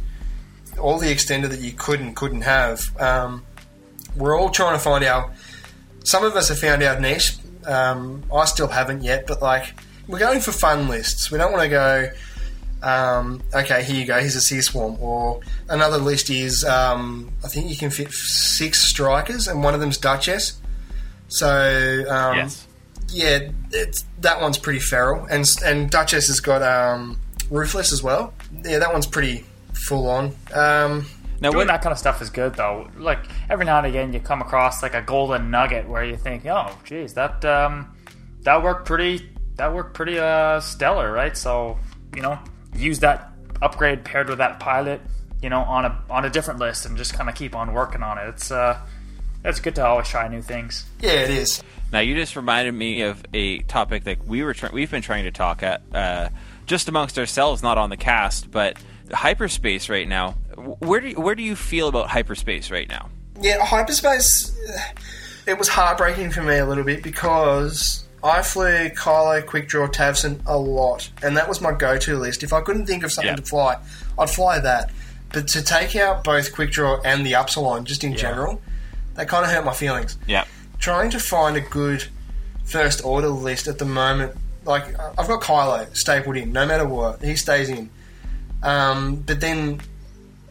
all the extended that you could and couldn't have, um, we're all trying to find our. Some of us have found our niche. Um, I still haven't yet, but like, we're going for fun lists. We don't want to go um, okay, here you go, here's a sea swarm. Or another list is, um, I think you can fit six strikers, and one of them's Duchess. So, um, yes. yeah, it's, that one's pretty feral. And, and Duchess has got um, Ruthless as well. Yeah, that one's pretty full on. Um, Now when that kind of stuff is good though. Like every now and again, you come across like a golden nugget where you think, "Oh, geez, that um, that worked pretty. That worked pretty uh, stellar, right?" So you know, use that upgrade paired with that pilot, you know, on a on a different list, and just kind of keep on working on it. It's uh, it's good to always try new things. yeah, it is. Now you just reminded me of a topic that we were try- we've been trying to talk at uh, just amongst ourselves, not on the cast, but hyperspace right now. Where do you, where do you feel about hyperspace right now? Yeah, hyperspace. It was heartbreaking for me a little bit because I flew Kylo, Quick Draw, Tavson a lot, and that was my go-to list. If I couldn't think of something Yeah. to fly, I'd fly that. But to take out both Quick Draw and the Upsilon, just in general, that kind of hurt my feelings. Yeah. Trying to find a good first order list at the moment, like I've got Kylo stapled in, no matter what, he stays in. Um, but then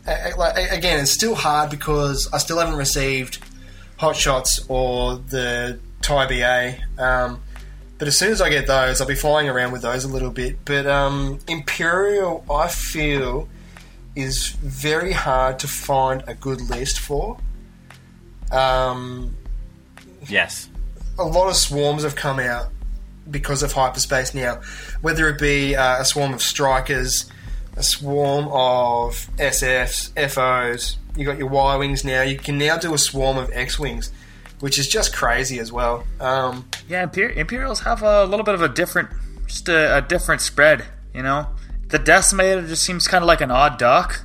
a- a- like, again, it's still hard because I still haven't received hot shots or the TIE BA. Um, but as soon as I get those, I'll be flying around with those a little bit. But um, Imperial, I feel, is very hard to find a good list for. Um, Yes. a lot of swarms have come out because of hyperspace now, whether it be uh, a swarm of strikers, a swarm of SFs, FOs. You got your Y wings now. You can now do a swarm of X wings, which is just crazy as well. Um, Yeah, Imper- Imperials have a little bit of a different, just a, a different spread. You know, the Decimator just seems kind of like an odd duck.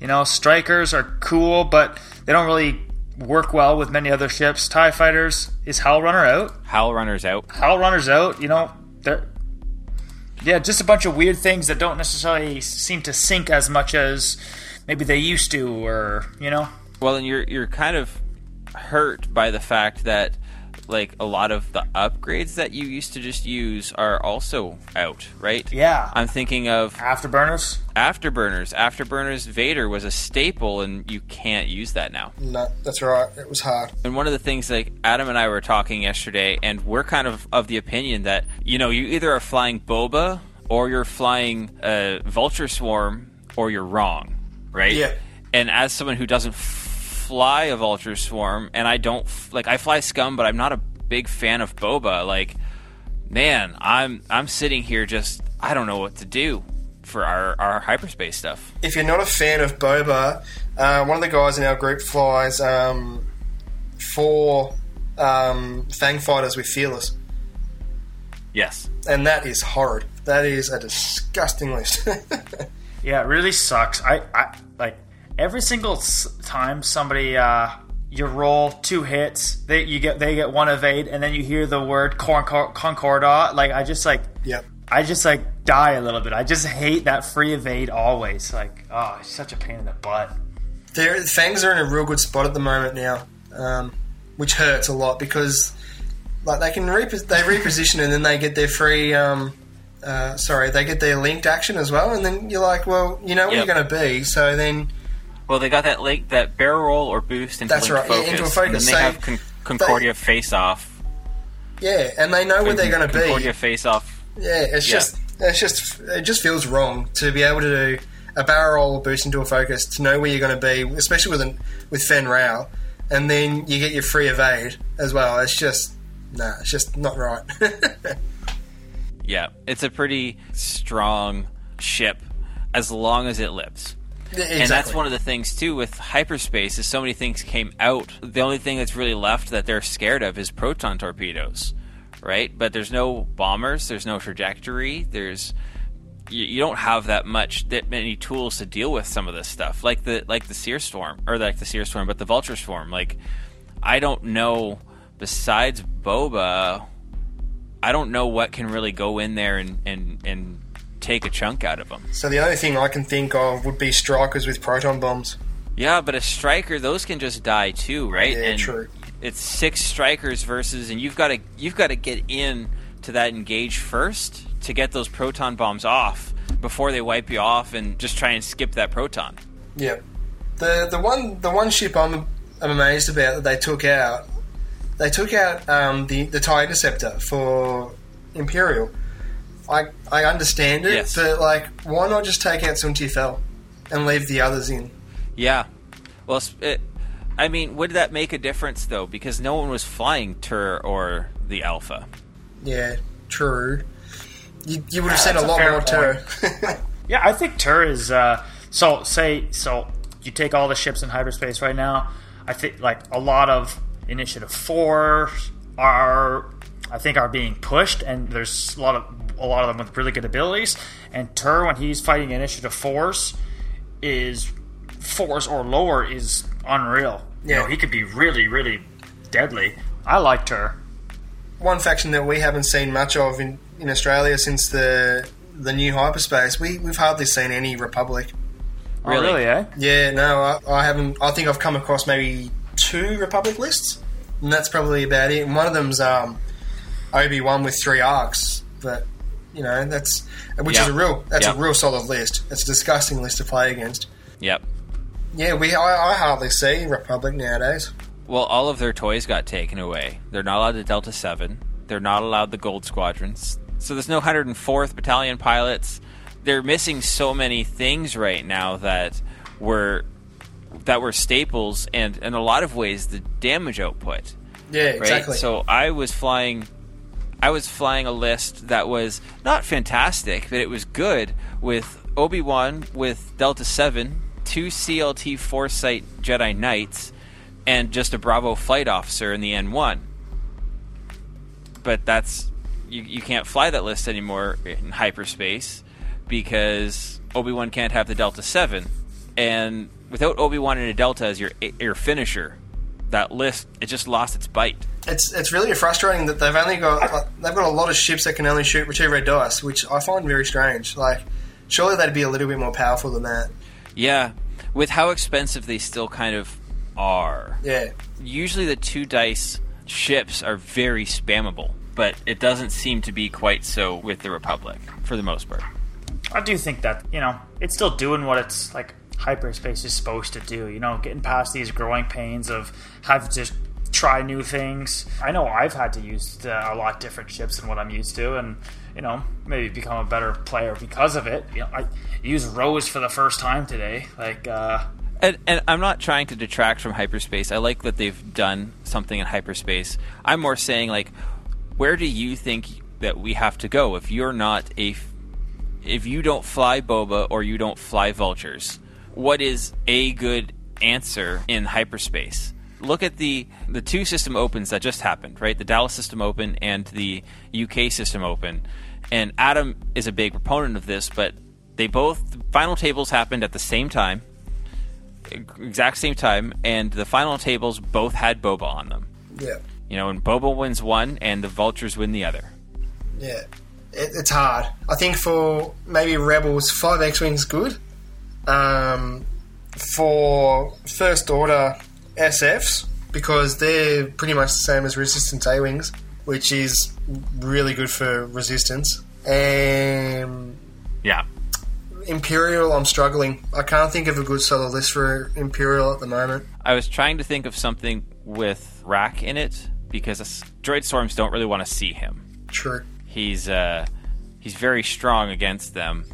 You know, Strikers are cool, but they don't really work well with many other ships. Tie Fighters is Howl Runner out. Howl runners out. Howl Runner's out. You know, they're yeah, just a bunch of weird things that don't necessarily seem to sync as much as maybe they used to, or you know. Well, and you're you're kind of hurt by the fact that like a lot of the upgrades that you used to just use are also out, right? Yeah. I'm thinking of Afterburners. afterburners. Afterburners Vader was a staple, and you can't use that now. no, that's right. It was hard. And one of the things like Adam and I were talking yesterday, and we're kind of of the opinion that you know you either are flying Boba or you're flying a Vulture Swarm, or you're wrong, right? Yeah. And as someone who doesn't fly a Vulture Swarm, and I don't f- like I fly Scum, but I'm not a big fan of Boba. Like, man, I'm I'm sitting here just I don't know what to do for our our hyperspace stuff. If you're not a fan of Boba, uh, one of the guys in our group flies um, four um, Fang fighters with Fearless, Yes. and that is horrid. That is a disgusting list. Yeah, it really sucks. I, I like every single time somebody uh, you roll two hits, they you get they get one evade, and then you hear the word Concord, Concorda. Like I just like yep. I just like die a little bit. I just hate that free evade always. Like oh, it's such a pain in the butt. Their Fangs are in a real good spot at the moment now, um, which hurts a lot because like they can repos- they reposition and then they get their free. Um, uh, sorry, they get their linked action as well, and then you're like, well, you know where Yep. you're going to be, so then Well, they got that link, that barrel roll or boost into That's right, yeah, focus. into a focus. And then they have Con- Concordia face off. yeah, and they know where they're going to be. Concordia face off. Yeah, it's Yeah. just it's just it just feels wrong to be able to do a barrel roll or boost into a focus to know where you're going to be, especially with an, with Fen Rao, and then you get your free evade as well. It's just nah, it's just not right. Yeah, it's a pretty strong ship as long as it lives. Yeah, And that's one of the things too with hyperspace is so many things came out. The only thing that's really left that they're scared of is proton torpedoes, right? But there's no bombers, there's no trajectory, there's you, you don't have that much that many tools to deal with some of this stuff, like the like the Sear Storm or like the Sear Storm, but the Vulture Storm. Like I don't know. Besides Boba, I don't know what can really go in there and and and take a chunk out of them. So the only thing I can think of would be strikers with proton bombs. Yeah, but a striker, those can just die too, right? Yeah, and true. It's six strikers versus, and you've got to you've got to get in to that engage first to get those proton bombs off before they wipe you off and just try and skip that proton. Yeah, the the one the one ship I'm I'm amazed about that they took out. They took out um, the the tie interceptor for Imperial. I I understand it, Yes. but like, why not just take out some Fell and leave the others in? Yeah. Well, it, I mean, would that make a difference though? Because no one was flying Turr or the Alpha. Yeah, true. You, you would have Yeah, seen a that's a lot more Turr. Yeah, I think Turr is. Uh, so say so you take all the ships in hyperspace right now. I think like a lot of Initiative Four are, I think, are being pushed, and there's a lot of a lot of them with really good abilities. And Turr, when he's fighting Initiative Fours, is fours or lower is unreal. You know, Yeah. he could be really, really deadly. I like Turr. one faction that we haven't seen much of in, in Australia since the the new hyperspace. We we've hardly seen any Republic. Oh, Really? really, eh? Yeah, no, I, I haven't. I think I've come across maybe two Republic lists, and that's probably about it. And one of them's um, Obi Wan with three arcs, but you know that's which is a real that's Yeah. a real solid list. It's a disgusting list to play against. Yep. Yeah, we I, I hardly see Republic nowadays. Well, all of their toys got taken away. They're not allowed the Delta 7. They're not allowed the Gold Squadrons. So there's no 104th Battalion pilots. They're missing so many things right now that were that were staples and in a lot of ways the damage output. Yeah, Right? exactly. So I was flying I was flying a list that was not fantastic, but it was good with Obi-Wan with Delta 7, two CLT Foresight Jedi Knights, and just a Bravo flight officer in the N1. But that's you, you can't fly that list anymore in hyperspace because Obi-Wan can't have the Delta 7 and without Obi-Wan and a Delta as your your finisher, that list it just lost its bite. it's it's really frustrating that they've only got like, they've got a lot of ships that can only shoot two red dice, which I find very strange. Like, surely they'd be a little bit more powerful than that. Yeah, with how expensive they still kind of are. Yeah, Usually the two dice ships are very spammable, but it doesn't seem to be quite so with the Republic for the most part. I do think that you know it's still doing what it's like hyperspace is supposed to do. You know, getting past these growing pains of having to try new things. I know I've had to use uh, a lot different ships than what I'm used to, and you know maybe become a better player because of it. You know, I used Rose for the first time today. Like, uh, And, and I'm not trying to detract from hyperspace. I like that they've done something in hyperspace. I'm more saying like, where do you think that we have to go if you're not a, if you don't fly boba or you don't fly vultures? What is a good answer in hyperspace? look at the the two system opens that just happened, right? The Dallas System Open and the UK System Open. And Adam is a big proponent of this, but they both the final tables happened at the same time, exact same time, and the final tables both had Boba on them. Yeah. You know, and Boba wins one, and the Vultures win the other. Yeah. It, it's hard. I think for maybe Rebels, 5 X Wings good. Um, for First Order SFs, because they're pretty much the same as Resistance A Wings, which is really good for Resistance. And Yeah. Imperial, I'm struggling. I can't think of a good solid list for Imperial at the moment. I was trying to think of something with Rack in it because us- droid storms don't really want to see him. True. He's uh, he's very strong against them,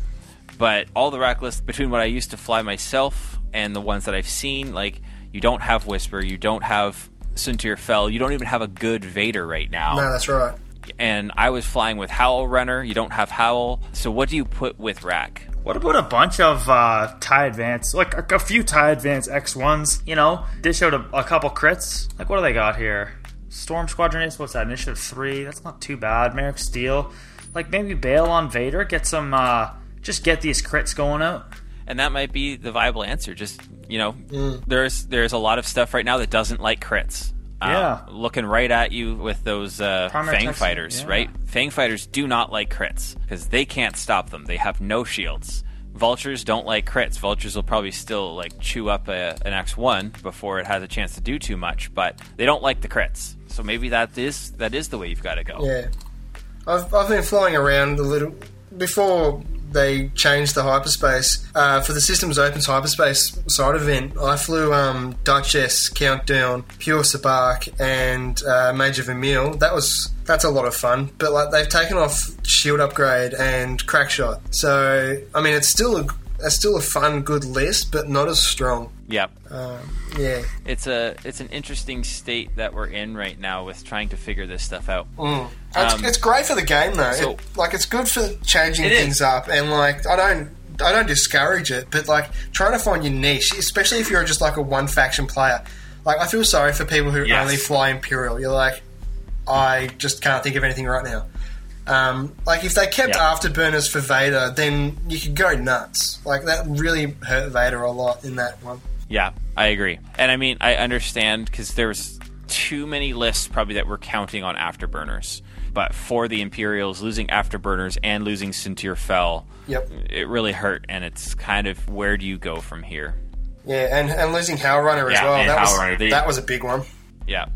but all the rack lists between what I used to fly myself and the ones that I've seen, like you don't have Whisper, you don't have Soontir Fel, you don't even have a good Vader right now. No, that's right. And I was flying with Howl Runner. You don't have Howl, so what do you put with Rack? What about a bunch of uh, tie advance, like a, a few tie advance X ones? You know, dish out a, a couple crits. Like what do they got here? Storm Squadron Ace. What's that? Initiative three. That's not too bad. Maarek Stele. Like maybe bail on Vader. Get some. Uh, just get these crits going out. and that might be the viable answer. Just you know, there's there's a lot of stuff right now that doesn't like crits. Uh, Yeah. looking right at you with those uh, Primary Fang text- fighters, yeah. right? Fang fighters do not like crits because they can't stop them. They have no shields. Vultures don't like crits. Vultures will probably still like chew up a, an X1 before it has a chance to do too much, but they don't like the crits. So maybe that is that is the way you've got to go. Yeah. I've, I've been flying around a little before they changed the hyperspace uh, for the system's opens hyperspace side event. I flew um, Duchess, Countdown, Pure Sabacc, and uh, Major Vermeil. That was that's a lot of fun. But like they've taken off Shield Upgrade and Crackshot, so I mean it's still a it's still a fun, good list, but not as strong. Yep. Um, yeah. It's a it's an interesting state that we're in right now with trying to figure this stuff out. Mm. It's, Um, it's great for the game though. so- It- like it's good for changing It is. things up, and like I don't. I don't discourage it, but like trying to find your niche, especially if you're just like a one faction player. Like I feel sorry for people who Yes. only fly Imperial. You're like, I just can't think of anything right now. Um, like if they kept Yeah. afterburners for Vader, then you could go nuts. Like that really hurt Vader a lot in that one. Yeah, I agree. And I mean, I understand because there's too many lists probably that we're counting on afterburners. But for the Imperials, losing afterburners and losing Soontir Fel, Yep. it really hurt. And it's kind of where do you go from here? Yeah, and, and losing Howl Runner as well. That was, they- that was a big one. Yeah.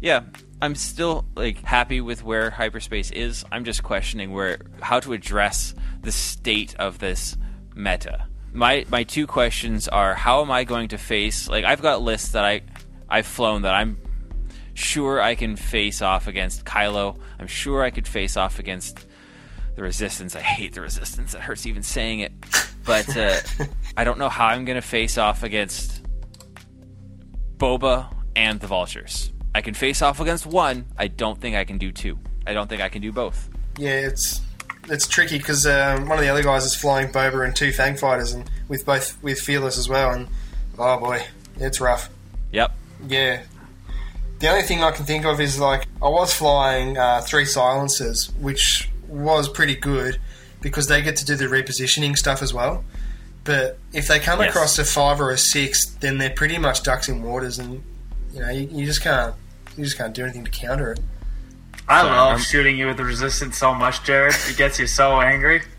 Yeah. I'm still like happy with where hyperspace is. I'm just questioning where how to address the state of this meta. My my two questions are how am I going to face like I've got lists that I I've flown that I'm sure I can face off against Kylo. I'm sure I could face off against the resistance. I hate the resistance. It hurts even saying it. But uh, I don't know how I'm going to face off against Boba and the Vultures. I can face off against one. I don't think I can do two. I don't think I can do both. Yeah, it's it's tricky because um, one of the other guys is flying Boba and two Fang fighters, and with both with Fearless as well. And oh boy, it's rough. Yep. Yeah. The only thing I can think of is like I was flying uh, three silencers, which was pretty good because they get to do the repositioning stuff as well. But if they come Yes. across a five or a six, then they're pretty much ducks in waters, and you know you, you just can't you just can't do anything to counter it. I Sorry, love I'm- shooting you with the resistance so much, Jared. It gets you so angry.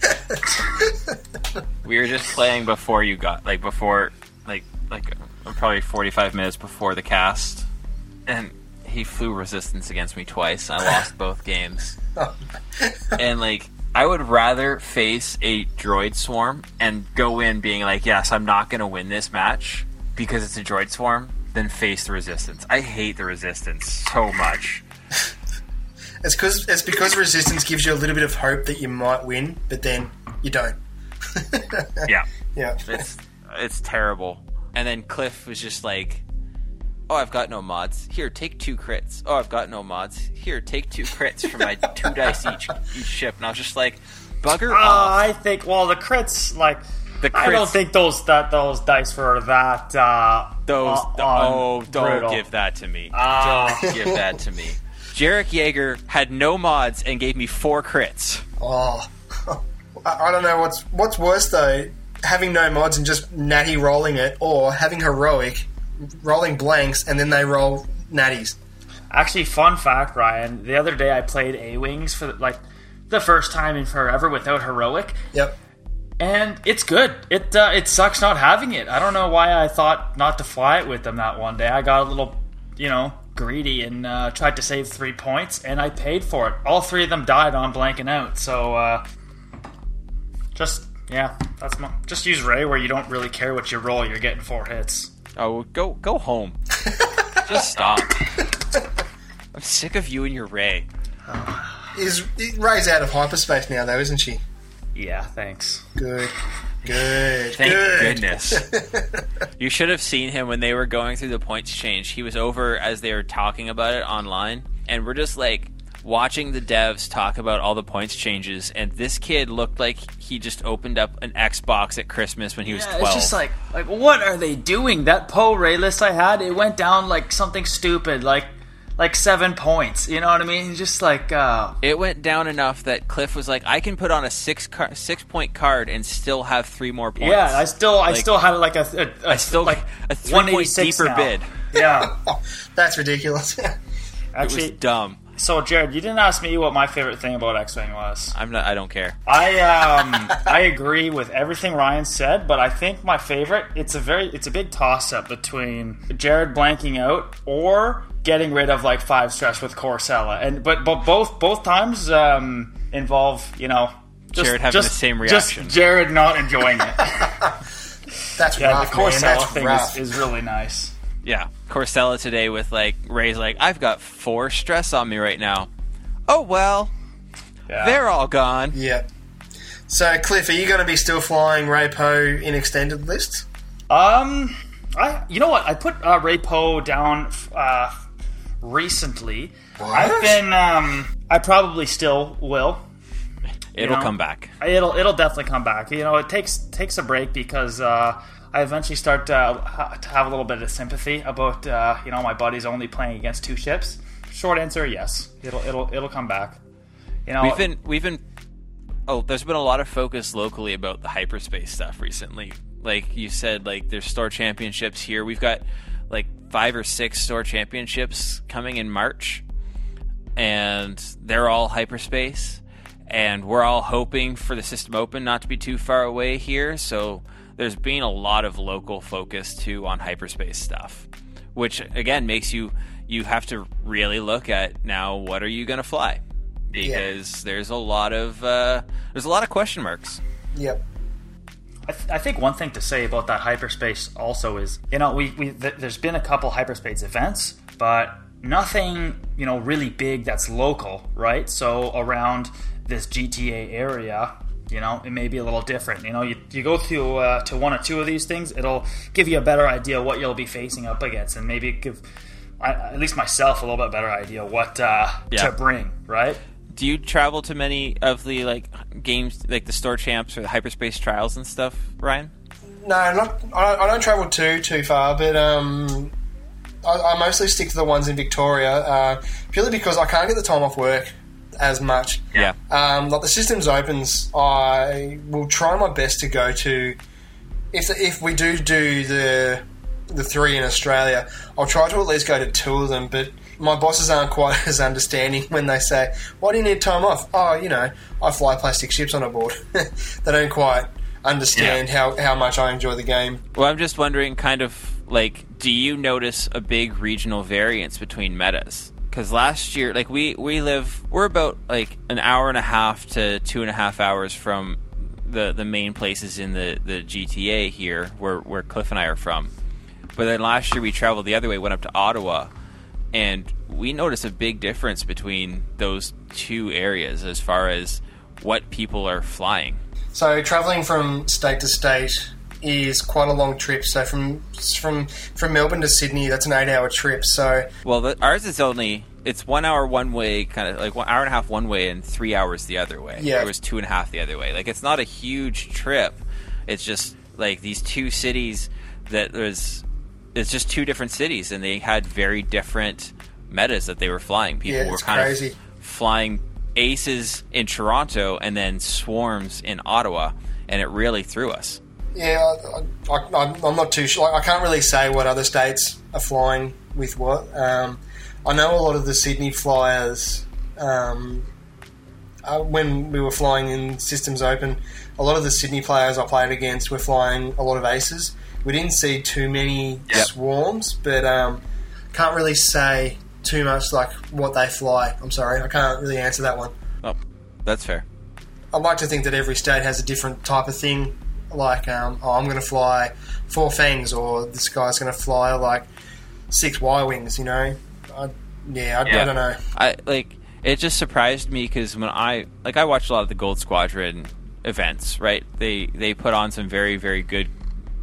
We were just playing before you got like before like like uh, probably 45 minutes before the cast and he flew resistance against me twice. I lost both games. and like I would rather face a droid swarm and go in being like, "Yes, I'm not going to win this match because it's a droid swarm." Than face the resistance. I hate the resistance so much. It's because it's because resistance gives you a little bit of hope that you might win, but then you don't. Yeah. Yeah. It's it's terrible. And then Cliff was just like, "Oh, I've got no mods. Here, take two crits. Oh, I've got no mods. Here, take two crits for my two dice each each ship." And I was just like, "Bugger Uh, off." I think, well, the crits, like, The I don't think those that those dice were that. Uh, those. uh, oh, don't brutal. give that to me. Ah. don't give that to me. Jarek Yeager had no mods and gave me four crits. Oh, I I don't know what's what's worse though, having no mods and just natty rolling it, or having heroic rolling blanks and then they roll natties. Actually, fun fact, Ryan. The other day I played A Wings for like the first time in forever without heroic, Yep. And it's good. It uh, it sucks not having it. I don't know why I thought not to fly it with them that one day. I got a little, you know, greedy and uh, tried to save three points, and I paid for it. All three of them died on blanking out. So uh, just yeah, that's my, just use Rey where you don't really care what you roll. You're getting four hits. Oh, go go home. Just stop. I'm sick of you and your Rey. Is Rey's out of hyperspace now though, isn't she? Yeah, thanks. Good. Good. Thank good. goodness. you should have seen him when they were going through the points change. He was over as they were talking about it online, and we're just like watching the devs talk about all the points changes. And this kid looked like he just opened up an Xbox at Christmas when he was Yeah, twelve. it's just like like what are they doing? That Poe Rey list I had, it went down like something stupid, like like seven points. You know what I mean? Just like uh, it went down enough that Cliff was like, "I can put on a six car- six point card and still have three more points." yeah. I still I still had like a, a, a I still like a three point 186 deeper now. bid. Yeah, That's ridiculous. It actually. was dumb. So Jared, you didn't ask me what my favorite thing about X-wing was. I'm not. I don't care. I um I agree with everything Ryan said, but I think my favorite it's a very it's a big toss up between Jared blanking out or getting rid of like five stress with Korr Sella. And but but both both times um involve, you know, just, Jared having just- the same reaction. just reaction. Jared not enjoying it. That's yeah, rough, the. Korr Sella That's thing is, is really nice. Yeah, Korr Sella today with like Rey's like, I've got four stress on me right now. Oh well, Yeah. they're all gone. Yeah. So, Cliff, are you going to be still flying Rey Poe in extended list? Um, I you know what? I put uh, Rey Poe down uh, recently. I've been um, I probably still will. It'll know? come back. It'll it'll definitely come back. You know, it takes takes a break because uh, I eventually start to, ha- to have a little bit of sympathy about uh, you know my buddies only playing against two ships. Short answer, yes. It'll it'll it'll come back. You know, We've been we've been oh, there's been a lot of focus locally about the hyperspace stuff recently. Like you said, like there's store championships here. We've got like five or six store championships coming in March, and they're all hyperspace. And we're all hoping for the system open not to be too far away here. So there's been a lot of local focus too on hyperspace stuff, which again makes you you have to really look at now what are you going to fly because there's a lot of uh, there's a lot of question marks. Yep. I, th- I think one thing to say about that hyperspace also is, you know, we, we th- there's been a couple hyperspace events, but nothing, you know, really big that's local, right? So around this GTA area, you know, it may be a little different. You know, you, you go to uh, to one or two of these things, it'll give you a better idea what you'll be facing up against, and maybe give I, at least myself a little bit better idea what uh, Yeah. to bring, right? Do you travel to many of the like games, like the store champs or the hyperspace trials and stuff, Ryan? No, not. I, I don't travel too too far, but um, I, I mostly stick to the ones in Victoria, uh, purely because I can't get the time off work as much. Yeah. Um, like the systems opens, I will try my best to go to. If if we do do the the three in Australia, I'll try to at least go to two of them. But my bosses aren't quite as understanding when they say, "Why do you need time off?" Oh, you know, I fly plastic ships on a board. they don't quite understand how, how much I enjoy the game. Well, I'm just wondering, kind of like, do you notice a big regional variance between metas? Because last year, like we we live, we're about like an hour and a half to two and a half hours from the the main places in the the GTA here, where where Cliff and I are from. But then last year we traveled the other way, went up to Ottawa, and we noticed a big difference between those two areas as far as what people are flying. So traveling from state to state is quite a long trip. So from from from Melbourne to Sydney, that's an eight-hour trip. So Well, the, ours is only it's one hour one way, kind of like one hour and a half one way, and three hours the other way. Yeah. it was two and a half the other way. Like it's not a huge trip. It's just like these two cities that there's it's just two different cities, and they had very different metas that they were flying. People Yeah, were kind crazy. of flying aces in Toronto and then swarms in Ottawa, and it really threw us. Yeah, I, I, I, I'm not too sure. I can't really say what other states are flying with what. Um, I know a lot of the Sydney flyers, um, uh, when we were flying in Systems Open, a lot of the Sydney players I played against were flying a lot of aces. We didn't see too many Yep. swarms, but um, can't really say too much like what they fly. I'm sorry, I can't really answer that one. Oh, that's fair. I'd like to think that every state has a different type of thing. Like, um, oh, I'm going to fly four fangs, or this guy's going to fly like six Y wings. You know, I, yeah, I, I don't know. I like it just surprised me because when I like I watched a lot of the Gold Squadron events, right? They they put on some very very good.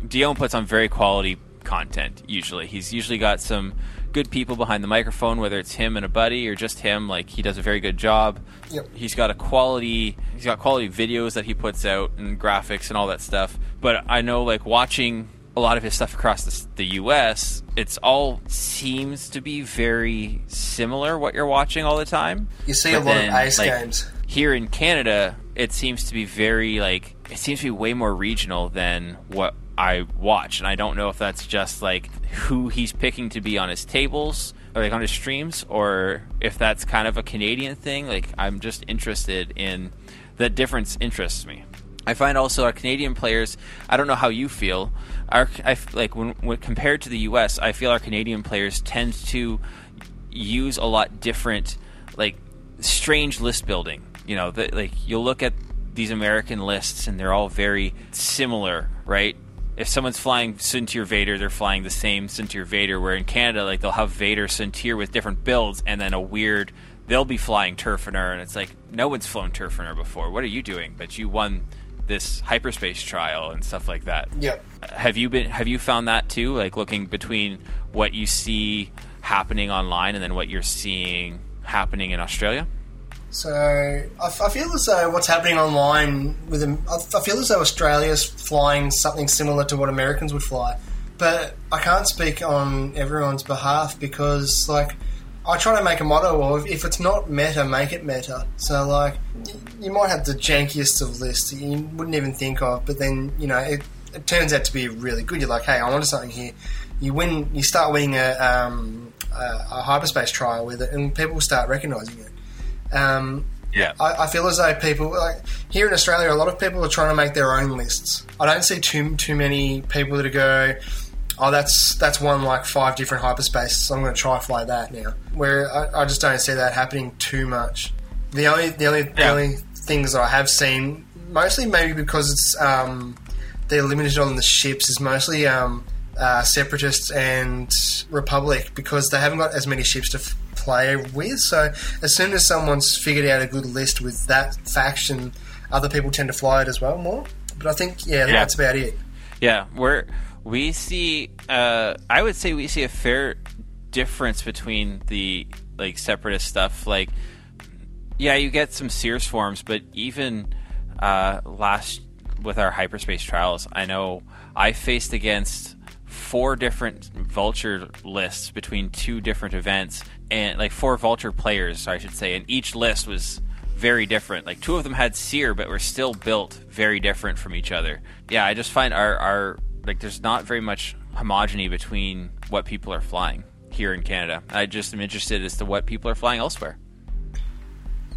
Dion puts on very quality content. Usually, he's usually got some good people behind the microphone, whether it's him and a buddy or just him. Like he does a very good job. Yep. He's got a quality. He's got quality videos that he puts out and graphics and all that stuff. But I know like watching a lot of his stuff across the, the U.S. It's all seems to be very similar what you're watching all the time. You see But a lot then, of ice like, games. Here in Canada, it seems to be very like it seems to be way more regional than what I watch, and I don't know if that's just like who he's picking to be on his tables or like on his streams, or if that's kind of a Canadian thing. Like I'm just interested in that difference interests me. I find also our Canadian players. I don't know how you feel. Our I like when, when compared to the U.S., I feel our Canadian players tend to use a lot different, like strange list building. You know, that like you'll look at these American lists and they're all very similar, right? If someone's flying Soontir Vader, they're flying the same Soontir Vader. Where in Canada, like they'll have Vader Soontir with different builds, and then a weird. They'll be flying Turr Phennir, and it's like no one's flown Turr Phennir before. What are you doing? But you won this hyperspace trial and stuff like that. Yep. Have you been? Have you found that too? Like looking between what you see happening online and then what you're seeing happening in Australia. So I, feel as though what's happening online with I, feel as though Australia's flying something similar to what Americans would fly, but I can't speak on everyone's behalf because like I try to make a motto of if it's not meta, make it meta. So like you might have the jankiest of lists you wouldn't even think of, but then you know it, it turns out to be really good. You're like, hey, I wanted something here. You win, you start winning a, um, a, a hyperspace trial with it, and people start recognizing it. Um, Yeah. I, I feel as though people like here in Australia, a lot of people are trying to make their own lists. I don't see too too many people that go, "Oh, that's that's one like five different hyperspaces. So I'm going to try fly that now." Where I, I just don't see that happening too much. The only the only the only things that I have seen, mostly maybe because it's um, they're limited on the ships, is mostly um, uh, separatists and republic because they haven't got as many ships to f- play with. So as soon as someone's figured out a good list with that faction, other people tend to fly it as well more. But I think yeah, Yeah. that's about it. Yeah, we're we see. Uh, I would say we see a fair difference between the like separatist stuff. Like, yeah, you get some Sears forms, but even uh, last with our hyperspace trials, I know I faced against four different vulture lists between two different events, and like four vulture players, I should say, and each list was very different. Like two of them had Seer, but were still built very different from each other. Yeah, I just find our our like there's not very much homogeny between what people are flying here in Canada. I just am interested as to what people are flying elsewhere.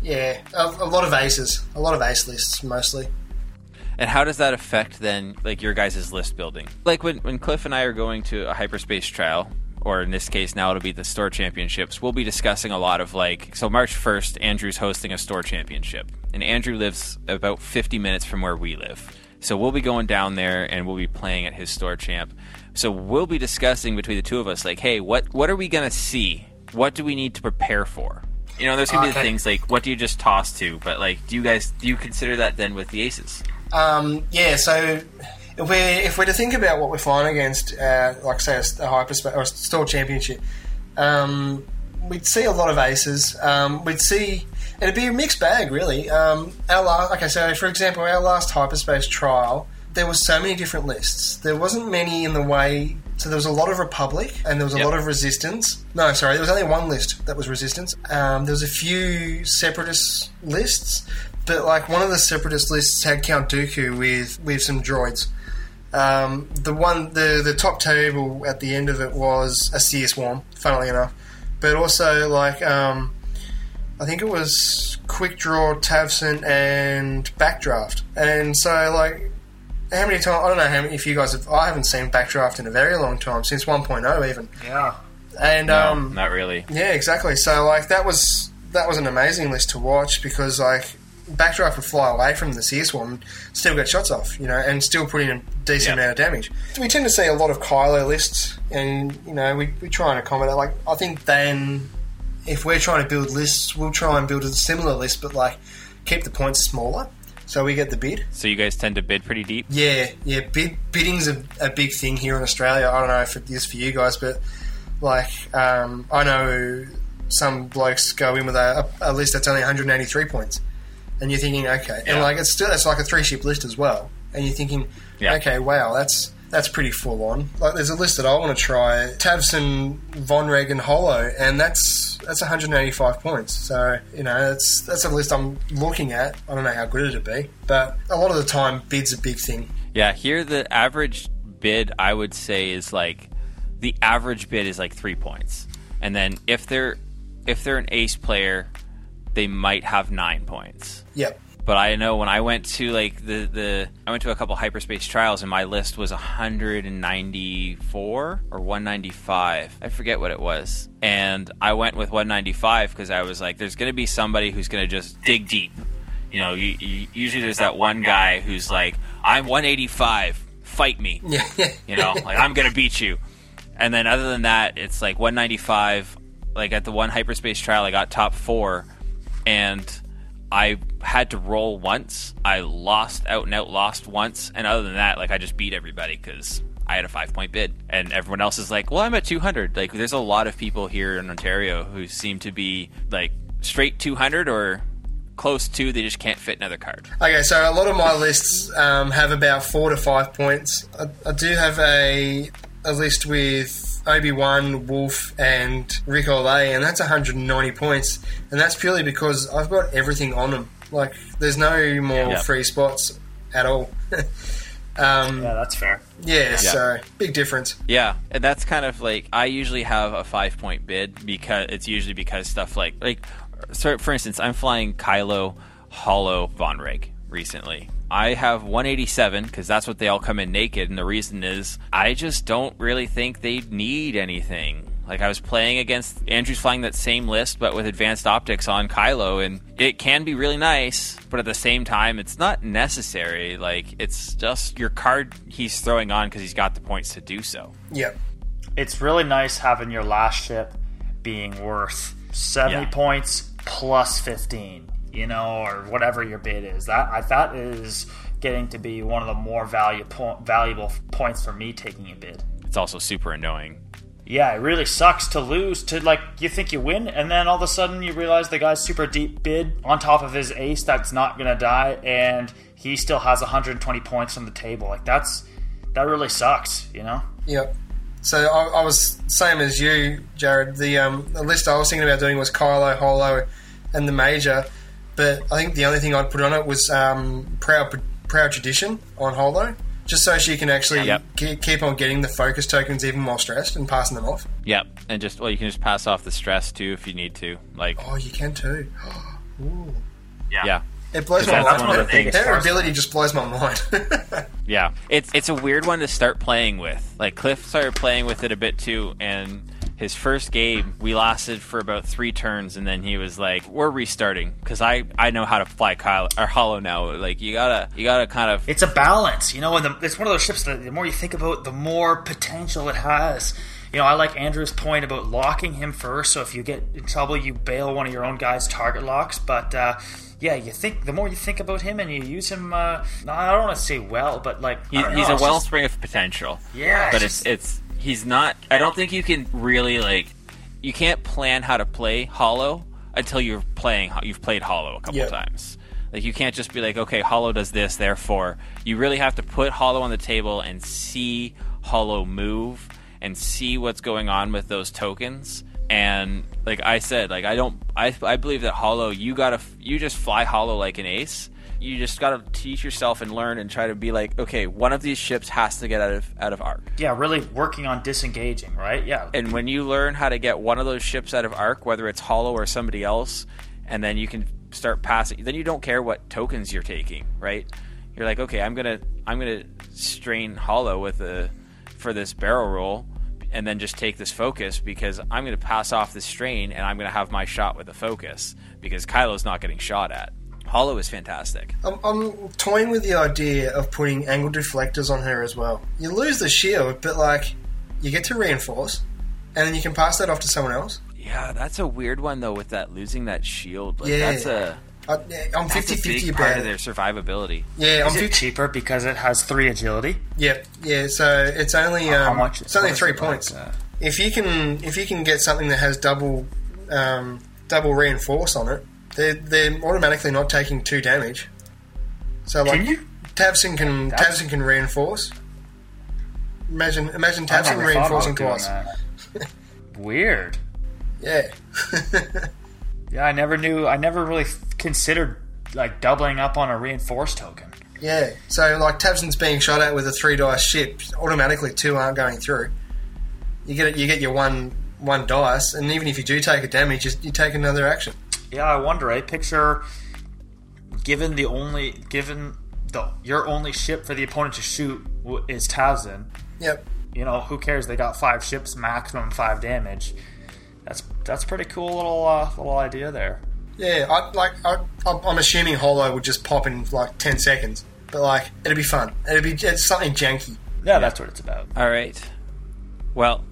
Yeah, a, a lot of aces, a lot of ace lists mostly. And how does that affect then like your guys' list building? Like when when Cliff and I are going to a hyperspace trial, or in this case now it'll be the store championships, we'll be discussing a lot of like so March first, Andrew's hosting a store championship. And Andrew lives about fifty minutes from where we live. So we'll be going down there and we'll be playing at his store champ. So we'll be discussing between the two of us, like, hey, what what are we gonna see? What do we need to prepare for? You know, there's gonna be the things like what do you just toss to, but like do you guys do you consider that then with the aces? Um, yeah, so if we're if we're to think about what we're flying against, uh, like say a, a hyperspace or a store championship, um, we'd see a lot of aces. Um, we'd see it'd be a mixed bag, really. Um, our last, okay, so for example, our last hyperspace trial, there was so many different lists. There wasn't many in the way. So there was a lot of Republic and there was a Yep. lot of Resistance. No, sorry, there was only one list that was Resistance. Um, there was a few Separatist lists, but like one of the Separatist lists had Count Dooku with with some droids. Um, the one, the the top table at the end of it was a Seer Swarm, funnily enough, but also like um, I think it was Quick Draw, Tavson, and Backdraft, and so like how many times I don't know how many if you guys have I haven't seen Backdraft in a very long time since 1.0 even, Yeah. and No, um, not really. yeah, exactly. So like that was that was an amazing list to watch because like Backdraft would fly away from the Seer Swarm and still get shots off, you know, and still put in a decent Yeah. amount of damage. We tend to see a lot of Kylo lists, and you know we, we try and accommodate. Like I think then if we're trying to build lists, we'll try and build a similar list, but like keep the points smaller so we get the bid. So you guys tend to bid pretty deep. Yeah, yeah. Bid, bidding's a, a big thing here in Australia. I don't know if it is for you guys, but like um, I know some blokes go in with a, a list that's only 183 points, and you're thinking, okay, and like it's still it's like a three ship list as well, and you're thinking, Yeah. okay, wow, that's that's pretty full on. Like there's a list that I want to try, Tavson, Von Regen, Holo, and that's that's 185 points. So you know that's that's a list I'm looking at. I don't know how good it'd be, but a lot of the time, bid's a big thing. Yeah, here the average bid I would say is like the average bid is like three points, and then if they're if they're an ace player, they might have nine points. Yep. But I know when I went to like the the I went to a couple hyperspace trials and my list was 194 or 195. I forget what it was. And I went with 195 because I was like, there's going to be somebody who's going to just dig deep. You know, you, you, usually there's that one guy who's like, I'm 185, fight me. You know, like I'm gonna beat you. And then other than that, it's like 195. Like at the one hyperspace trial, I got top four, and I had to roll once. I lost out and out, lost once, and other than that, like I just beat everybody because I had a five point bid, and everyone else is like, "Well, I'm at 200." Like, there's a lot of people here in Ontario who seem to be like straight 200 or close to. They just can't fit another card. Okay, so a lot of my lists um, have about four to five points. I, I do have a a list with Obi Wan, Wolffe, and Ric Olié, and that's 190 points, and that's purely because I've got everything on them. Like, there's no more Yeah. free spots at all. um, Yeah, that's fair. yeah, so big difference. Yeah, and that's kind of like I usually have a five point bid because it's usually because stuff like like so for instance, I'm flying Kylo Holo Von Rig recently. I have 187 because that's what they all come in naked, and the reason is I just don't really think they need anything. Like I was playing against Andrew's flying that same list, but with advanced optics on Kylo, and it can be really nice, but at the same time, it's not necessary. Like it's just your card he's throwing on because he's got the points to do so. Yep. It's really nice having your last ship being worth 70 Yeah. points plus 15, you know, or whatever your bid is. That I, that is getting to be one of the more value po- valuable points for me taking a bid. It's also super annoying. Yeah, it really sucks to lose to like you think you win and then all of a sudden you realize the guy's super deep bid on top of his ace that's not going to die and he still has 120 points on the table. Like that's that really sucks, you know? Yep. So I, I was same as you, Jared. The um, the list I was thinking about doing was Kylo, Holo, and the Major, but I think the only thing I'd put on it was um, Proud Proud Tradition on Holo, just so she can actually Yep. ke- keep on getting the focus tokens even while stressed and passing them off. Yep, and just well, you can just pass off the stress too if you need to. Like, Oh, you can too. Ooh. yeah, It blows my that's mind. one of the biggest Her ability just blows my mind. yeah. It's it's a weird one to start playing with. Like Cliff started playing with it a bit too, and his first game we lasted for about three turns, and then he was like, "We're restarting because I I know how to fly Kylo Holo now. Like you gotta you gotta kind of It's a balance, you know, and the, it's one of those ships that the more you think about, the more potential it has. You know, I like Andrew's point about locking him first, so if you get in trouble, you bail one of your own guys' target locks. But uh, yeah, you think the more you think about him and you use him, uh, I don't want to say well, but like he, he's know, a it's just- wellspring of potential. Yeah, but it's it's it's he's not. I don't think you can really like. You can't plan how to play Holo until you're playing. You've played Holo a couple Yep. times. Like you can't just be like, okay, Holo does this, therefore you really have to put Holo on the table and see Holo move and see what's going on with those tokens. And like I said, like I don't, I, I believe that Holo, you gotta, you just fly Holo like an ace. You just gotta teach yourself and learn and try to be like, okay, one of these ships has to get out of out of arc. Yeah, really working on disengaging, right? Yeah. And when you learn how to get one of those ships out of arc, whether it's Holo or somebody else, and then you can start passing, then you don't care what tokens you're taking, right? You're like, okay, I'm gonna I'm gonna strain Holo with a for this barrel roll, and then just take this focus because I'm gonna pass off the strain and I'm gonna have my shot with a focus because Kylo's not getting shot at. Holo is fantastic. I'm, I'm toying with the idea of putting angle deflectors on her as well. You lose the shield, but like you get to reinforce, and then you can pass that off to someone else. Yeah, that's a weird one though with that losing that shield. Like, Yeah. that's a I, yeah, I'm that's a 50 big 50 part of their survivability. Yeah, I'm Is it cheaper because it has three agility? Yeah, yeah. So it's only How um, much? It's only three it like, points. uh, If you can, if you can get something that has double, um, double reinforce on it, they're they're automatically not taking two damage. So like, Can you? Tavson can That's- Tavson can reinforce. Imagine imagine Tavson reinforcing twice. Weird. Yeah. Yeah, I never knew. I never really considered like doubling up on a reinforced token. Yeah, so like Tavson's being shot at with a three dice ship, automatically two aren't going through. You get it. you get your one one dice, and even if you do take a damage, you, you take another action. Yeah, I wonder. I picture given the only given the your only ship for the opponent to shoot is Tavson. Yep. You know, who cares? They got five ships, maximum five damage. That's that's pretty cool little uh, little idea there. Yeah, I like I, I'm I'm assuming Holo would just pop in like ten seconds, but like it'd be fun. It'd be it's something janky. Yeah, that's what it's about. All right. Well,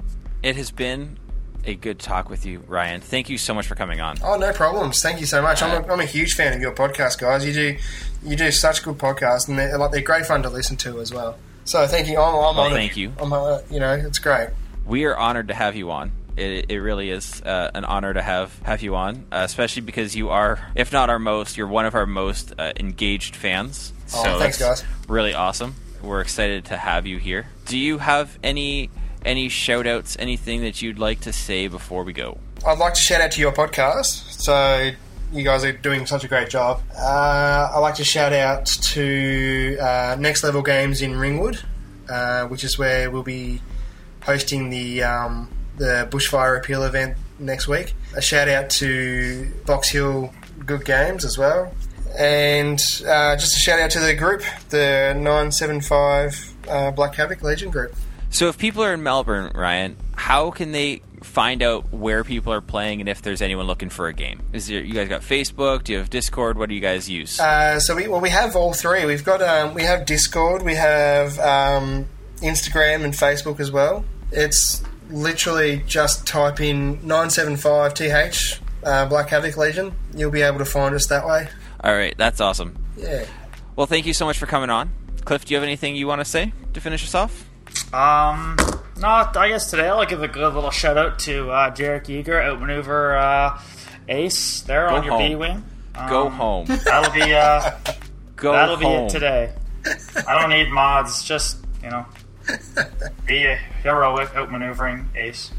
it has been a good talk with you, Ryan. Thank you so much for coming on. Oh, no problems. Thank you so much. I'm a, I'm a huge fan of your podcast, guys. You do you do such good podcasts, and they're like they're great fun to listen to as well. So thank you. I'm, I'm Well, thank you. I'm uh, you know it's great. We are honored to have you on. It, it really is uh, an honor to have have you on, uh, especially because you are, if not our most, you're one of our most uh, engaged fans. Oh, so thanks, guys. Really awesome. We're excited to have you here. Do you have any any shout outs, anything that you'd like to say before we go? I'd like to shout out to your podcast. So you guys are doing such a great job. Uh, I'd like to shout out to uh, Next Level Games in Ringwood, uh, which is where we'll be hosting the um, the Bushfire Appeal event next week. A shout out to Box Hill Good Games as well. And uh, just a shout out to the group, the 975 uh, Black Havoc Legion group. So if people are in Melbourne, Ryan, how can they find out where people are playing and if there's anyone looking for a game? Is there you guys got Facebook? Do you have Discord? What do you guys use? Uh, so we well we have all three. We've got um, we have Discord, we have um, Instagram and Facebook as well. It's literally just type in nine seven five th uh, Black Havoc Legion. You'll be able to find us that way. All right, that's awesome. Yeah. Well, thank you so much for coming on. Cliff, do you have anything you want to say to finish us off? Um, no, I guess today I'll give a good little shout out to uh, Jarek Yeager, outmaneuver uh, Ace there Go on your home. B wing. Go Um, home. That'll be uh, Go that'll be it today. I don't need mods. Just you know, be a heroic outmaneuvering Ace.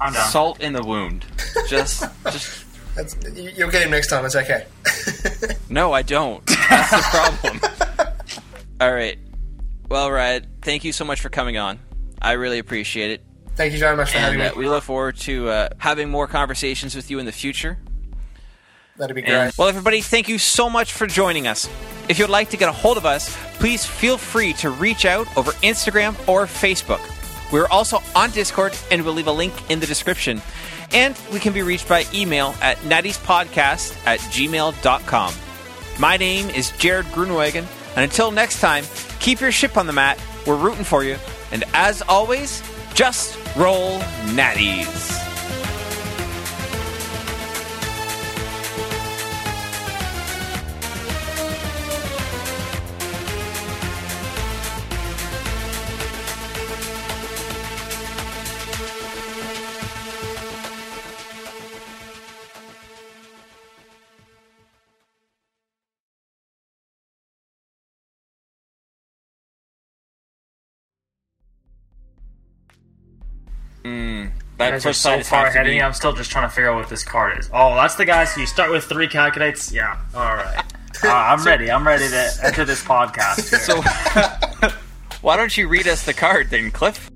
I'm done. Salt in the wound. Just, just. That's, you'll get him next time. It's okay. No, I don't. That's the problem. All right. Well, Ryan, thank you so much for coming on. I really appreciate it. Thank you very much for And having uh, me. we look forward to uh, having more conversations with you in the future. That'd be great. And, well, everybody, thank you so much for joining us. If you'd like to get a hold of us, please feel free to reach out over Instagram or Facebook. We're also on Discord, and we'll leave a link in the description. And we can be reached by email at nattiespodcast at gmail.com. My name is Jared Grunwagen, and until next time, keep your ship on the mat. We're rooting for you. And as always, just roll natties. You That guys are so far ahead of me. I'm still just trying to figure out what this card is. Oh, that's the guy. So you start with three calculates. Yeah. All right. Uh, I'm ready. I'm ready to enter this podcast. Here. So, why don't you read us the card then, Cliff?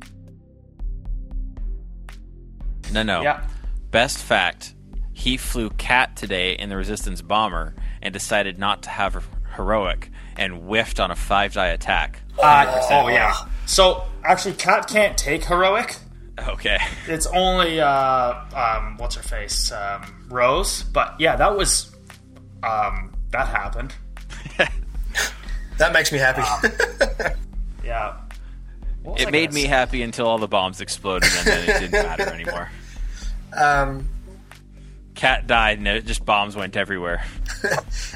No, no. yeah. Best fact: he flew cat today in the Resistance bomber and decided not to have heroic and whiffed on a five die attack. Uh, oh yeah. So actually, Cat can't take heroic. Okay. It's only uh, um, what's her face, um, Rose. But yeah, that was um, that happened. That makes me happy. Yeah. What was I It made gonna me happy until all the bombs exploded and then it didn't matter anymore. um, Cat died and it just bombs went everywhere.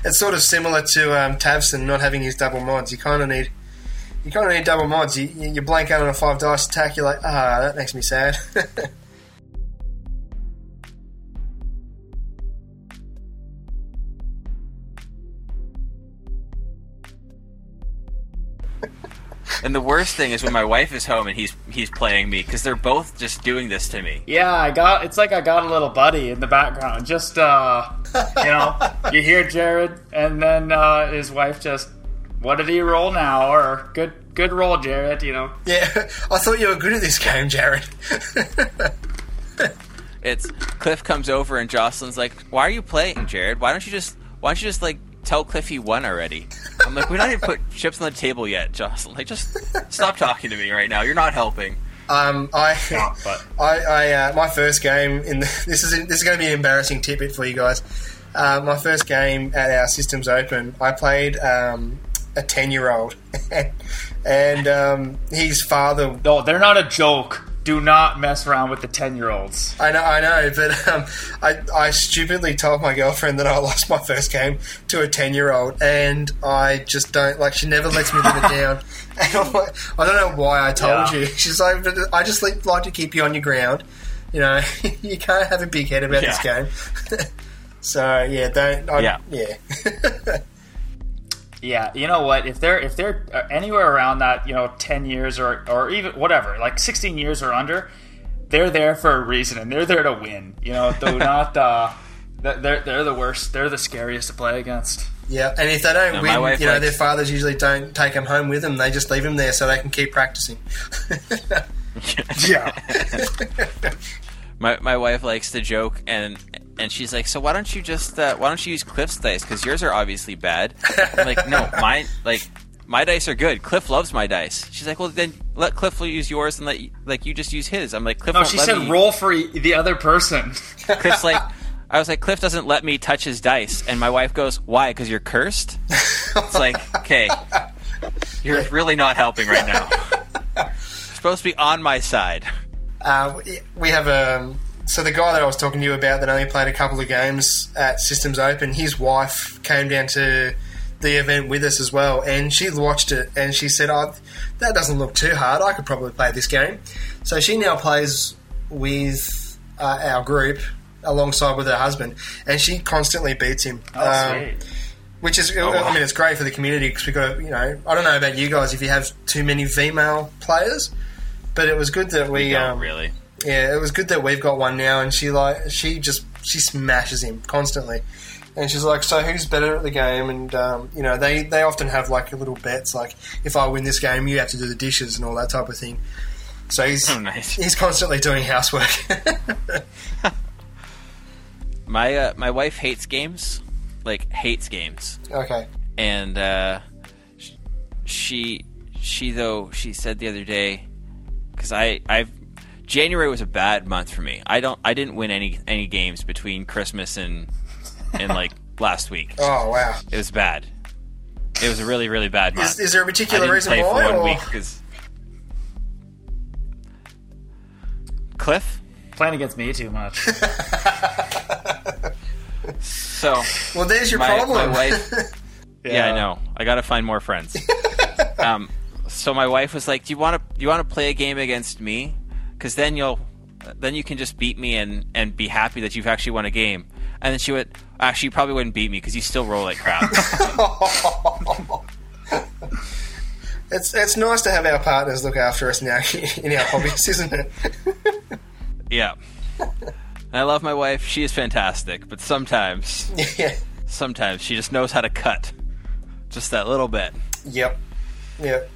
it's sort of similar to um, Tavson not having his double mods. You kind of need, you kind of need double mods. You, you you blank out on a five dice attack. You're like, ah, that makes me sad. And the worst thing is when my wife is home and he's he's playing me because they're both just doing this to me. Yeah, I got. It's like I got a little buddy in the background. Just uh, you know, you hear Jared, and then uh, his wife just, "What did he roll now?" Or "Good, good roll, Jared." You know. yeah, I thought you were good at this game, Jared. It's Cliff comes over and Jocelyn's like, "Why are you playing, Jared? Why don't you just why don't you just like tell Cliff he won already?" I'm like, "We don't even put chips on the table yet, Jocelyn. Like, just stop talking to me right now. You're not helping." um, I, but- I, I uh, my first game in the, this is this is going to be an embarrassing tidbit for you guys. Uh, my first game at our Systems Open, I played um, a ten year old, and um, his father No, they're not a joke. Do not mess around with the ten-year-olds. I know, I know, but um, I, I stupidly told my girlfriend that I lost my first game to a ten-year-old, and I just don't like. She never lets me live it down, and like, I don't know why I told Yeah. you. She's like, but I just like, like to keep you on your ground. You know, you can't have a big head about this game. so yeah, don't. I, Yeah. yeah, Yeah, you know what? If they're if they're uh, anywhere around that, you know, ten years or or even whatever, like sixteen years or under, they're there for a reason and they're there to win. You know, do not. Uh, they're they're the worst. They're the scariest to play against. yeah. And if they don't No, win, you know, likes- their fathers usually don't take them home with them. They just leave them there so they can keep practicing. Yeah. My my wife likes to joke and and she's like, "So why don't you just uh, why don't you use Cliff's dice? Because yours are obviously bad." I'm like, "No, mine like." My dice are good. Cliff loves my dice. She's like, "Well, then let Cliff use yours and let you, like you just use his." I'm like, "Cliff No, she said me." roll for the other person. Cliff's like, I was like, Cliff doesn't let me touch his dice, and my wife goes, "Why? Because you're cursed." It's like, okay, you're really not helping right now. You're supposed to be on my side. Uh, we have a so the guy that I was talking to you about that only played a couple of games at Systems Open. His wife came down to the event with us as well, and she watched it and she said, "Oh, that doesn't look too hard. I could probably play this game." So she now plays with uh, our group alongside with her husband, and she constantly beats him. Oh, Um, sweet. which is, wow. I mean, it's great for the community because we got, you know, I don't know about you guys if you have too many female players, but it was good that we, No, um, really. Yeah, it was good that we've got one now, and she like she just she smashes him constantly, and she's like, so who's better at the game? And um, you know, they they often have like little bets, like if I win this game, you have to do the dishes and all that type of thing. So he's Oh, nice. he's constantly doing housework. My uh, my wife hates games, like hates games, okay, and uh, she she though she said the other day because I I've January was a bad month for me. I don't I didn't win any any games between Christmas and and like last week. oh wow. It was bad. It was a really really bad month. Is, is there a particular didn't reason play why? for one or- week because Cliff. Playing against me too much. So Well, there's your my, problem. my wife. Yeah, I know. I got to find more friends. um, so my wife was like, "Do you want to? Do you want to play a game against me? Because then you'll, then you can just beat me and and be happy that you've actually won a game." And then she went, "Actually, you probably wouldn't beat me because you still roll like crap." it's it's nice to have our partners look after us now in our hobbies, isn't it? Yeah. I love my wife. She is fantastic, but sometimes, Yeah. sometimes she just knows how to cut, just that little bit. Yep. Yep.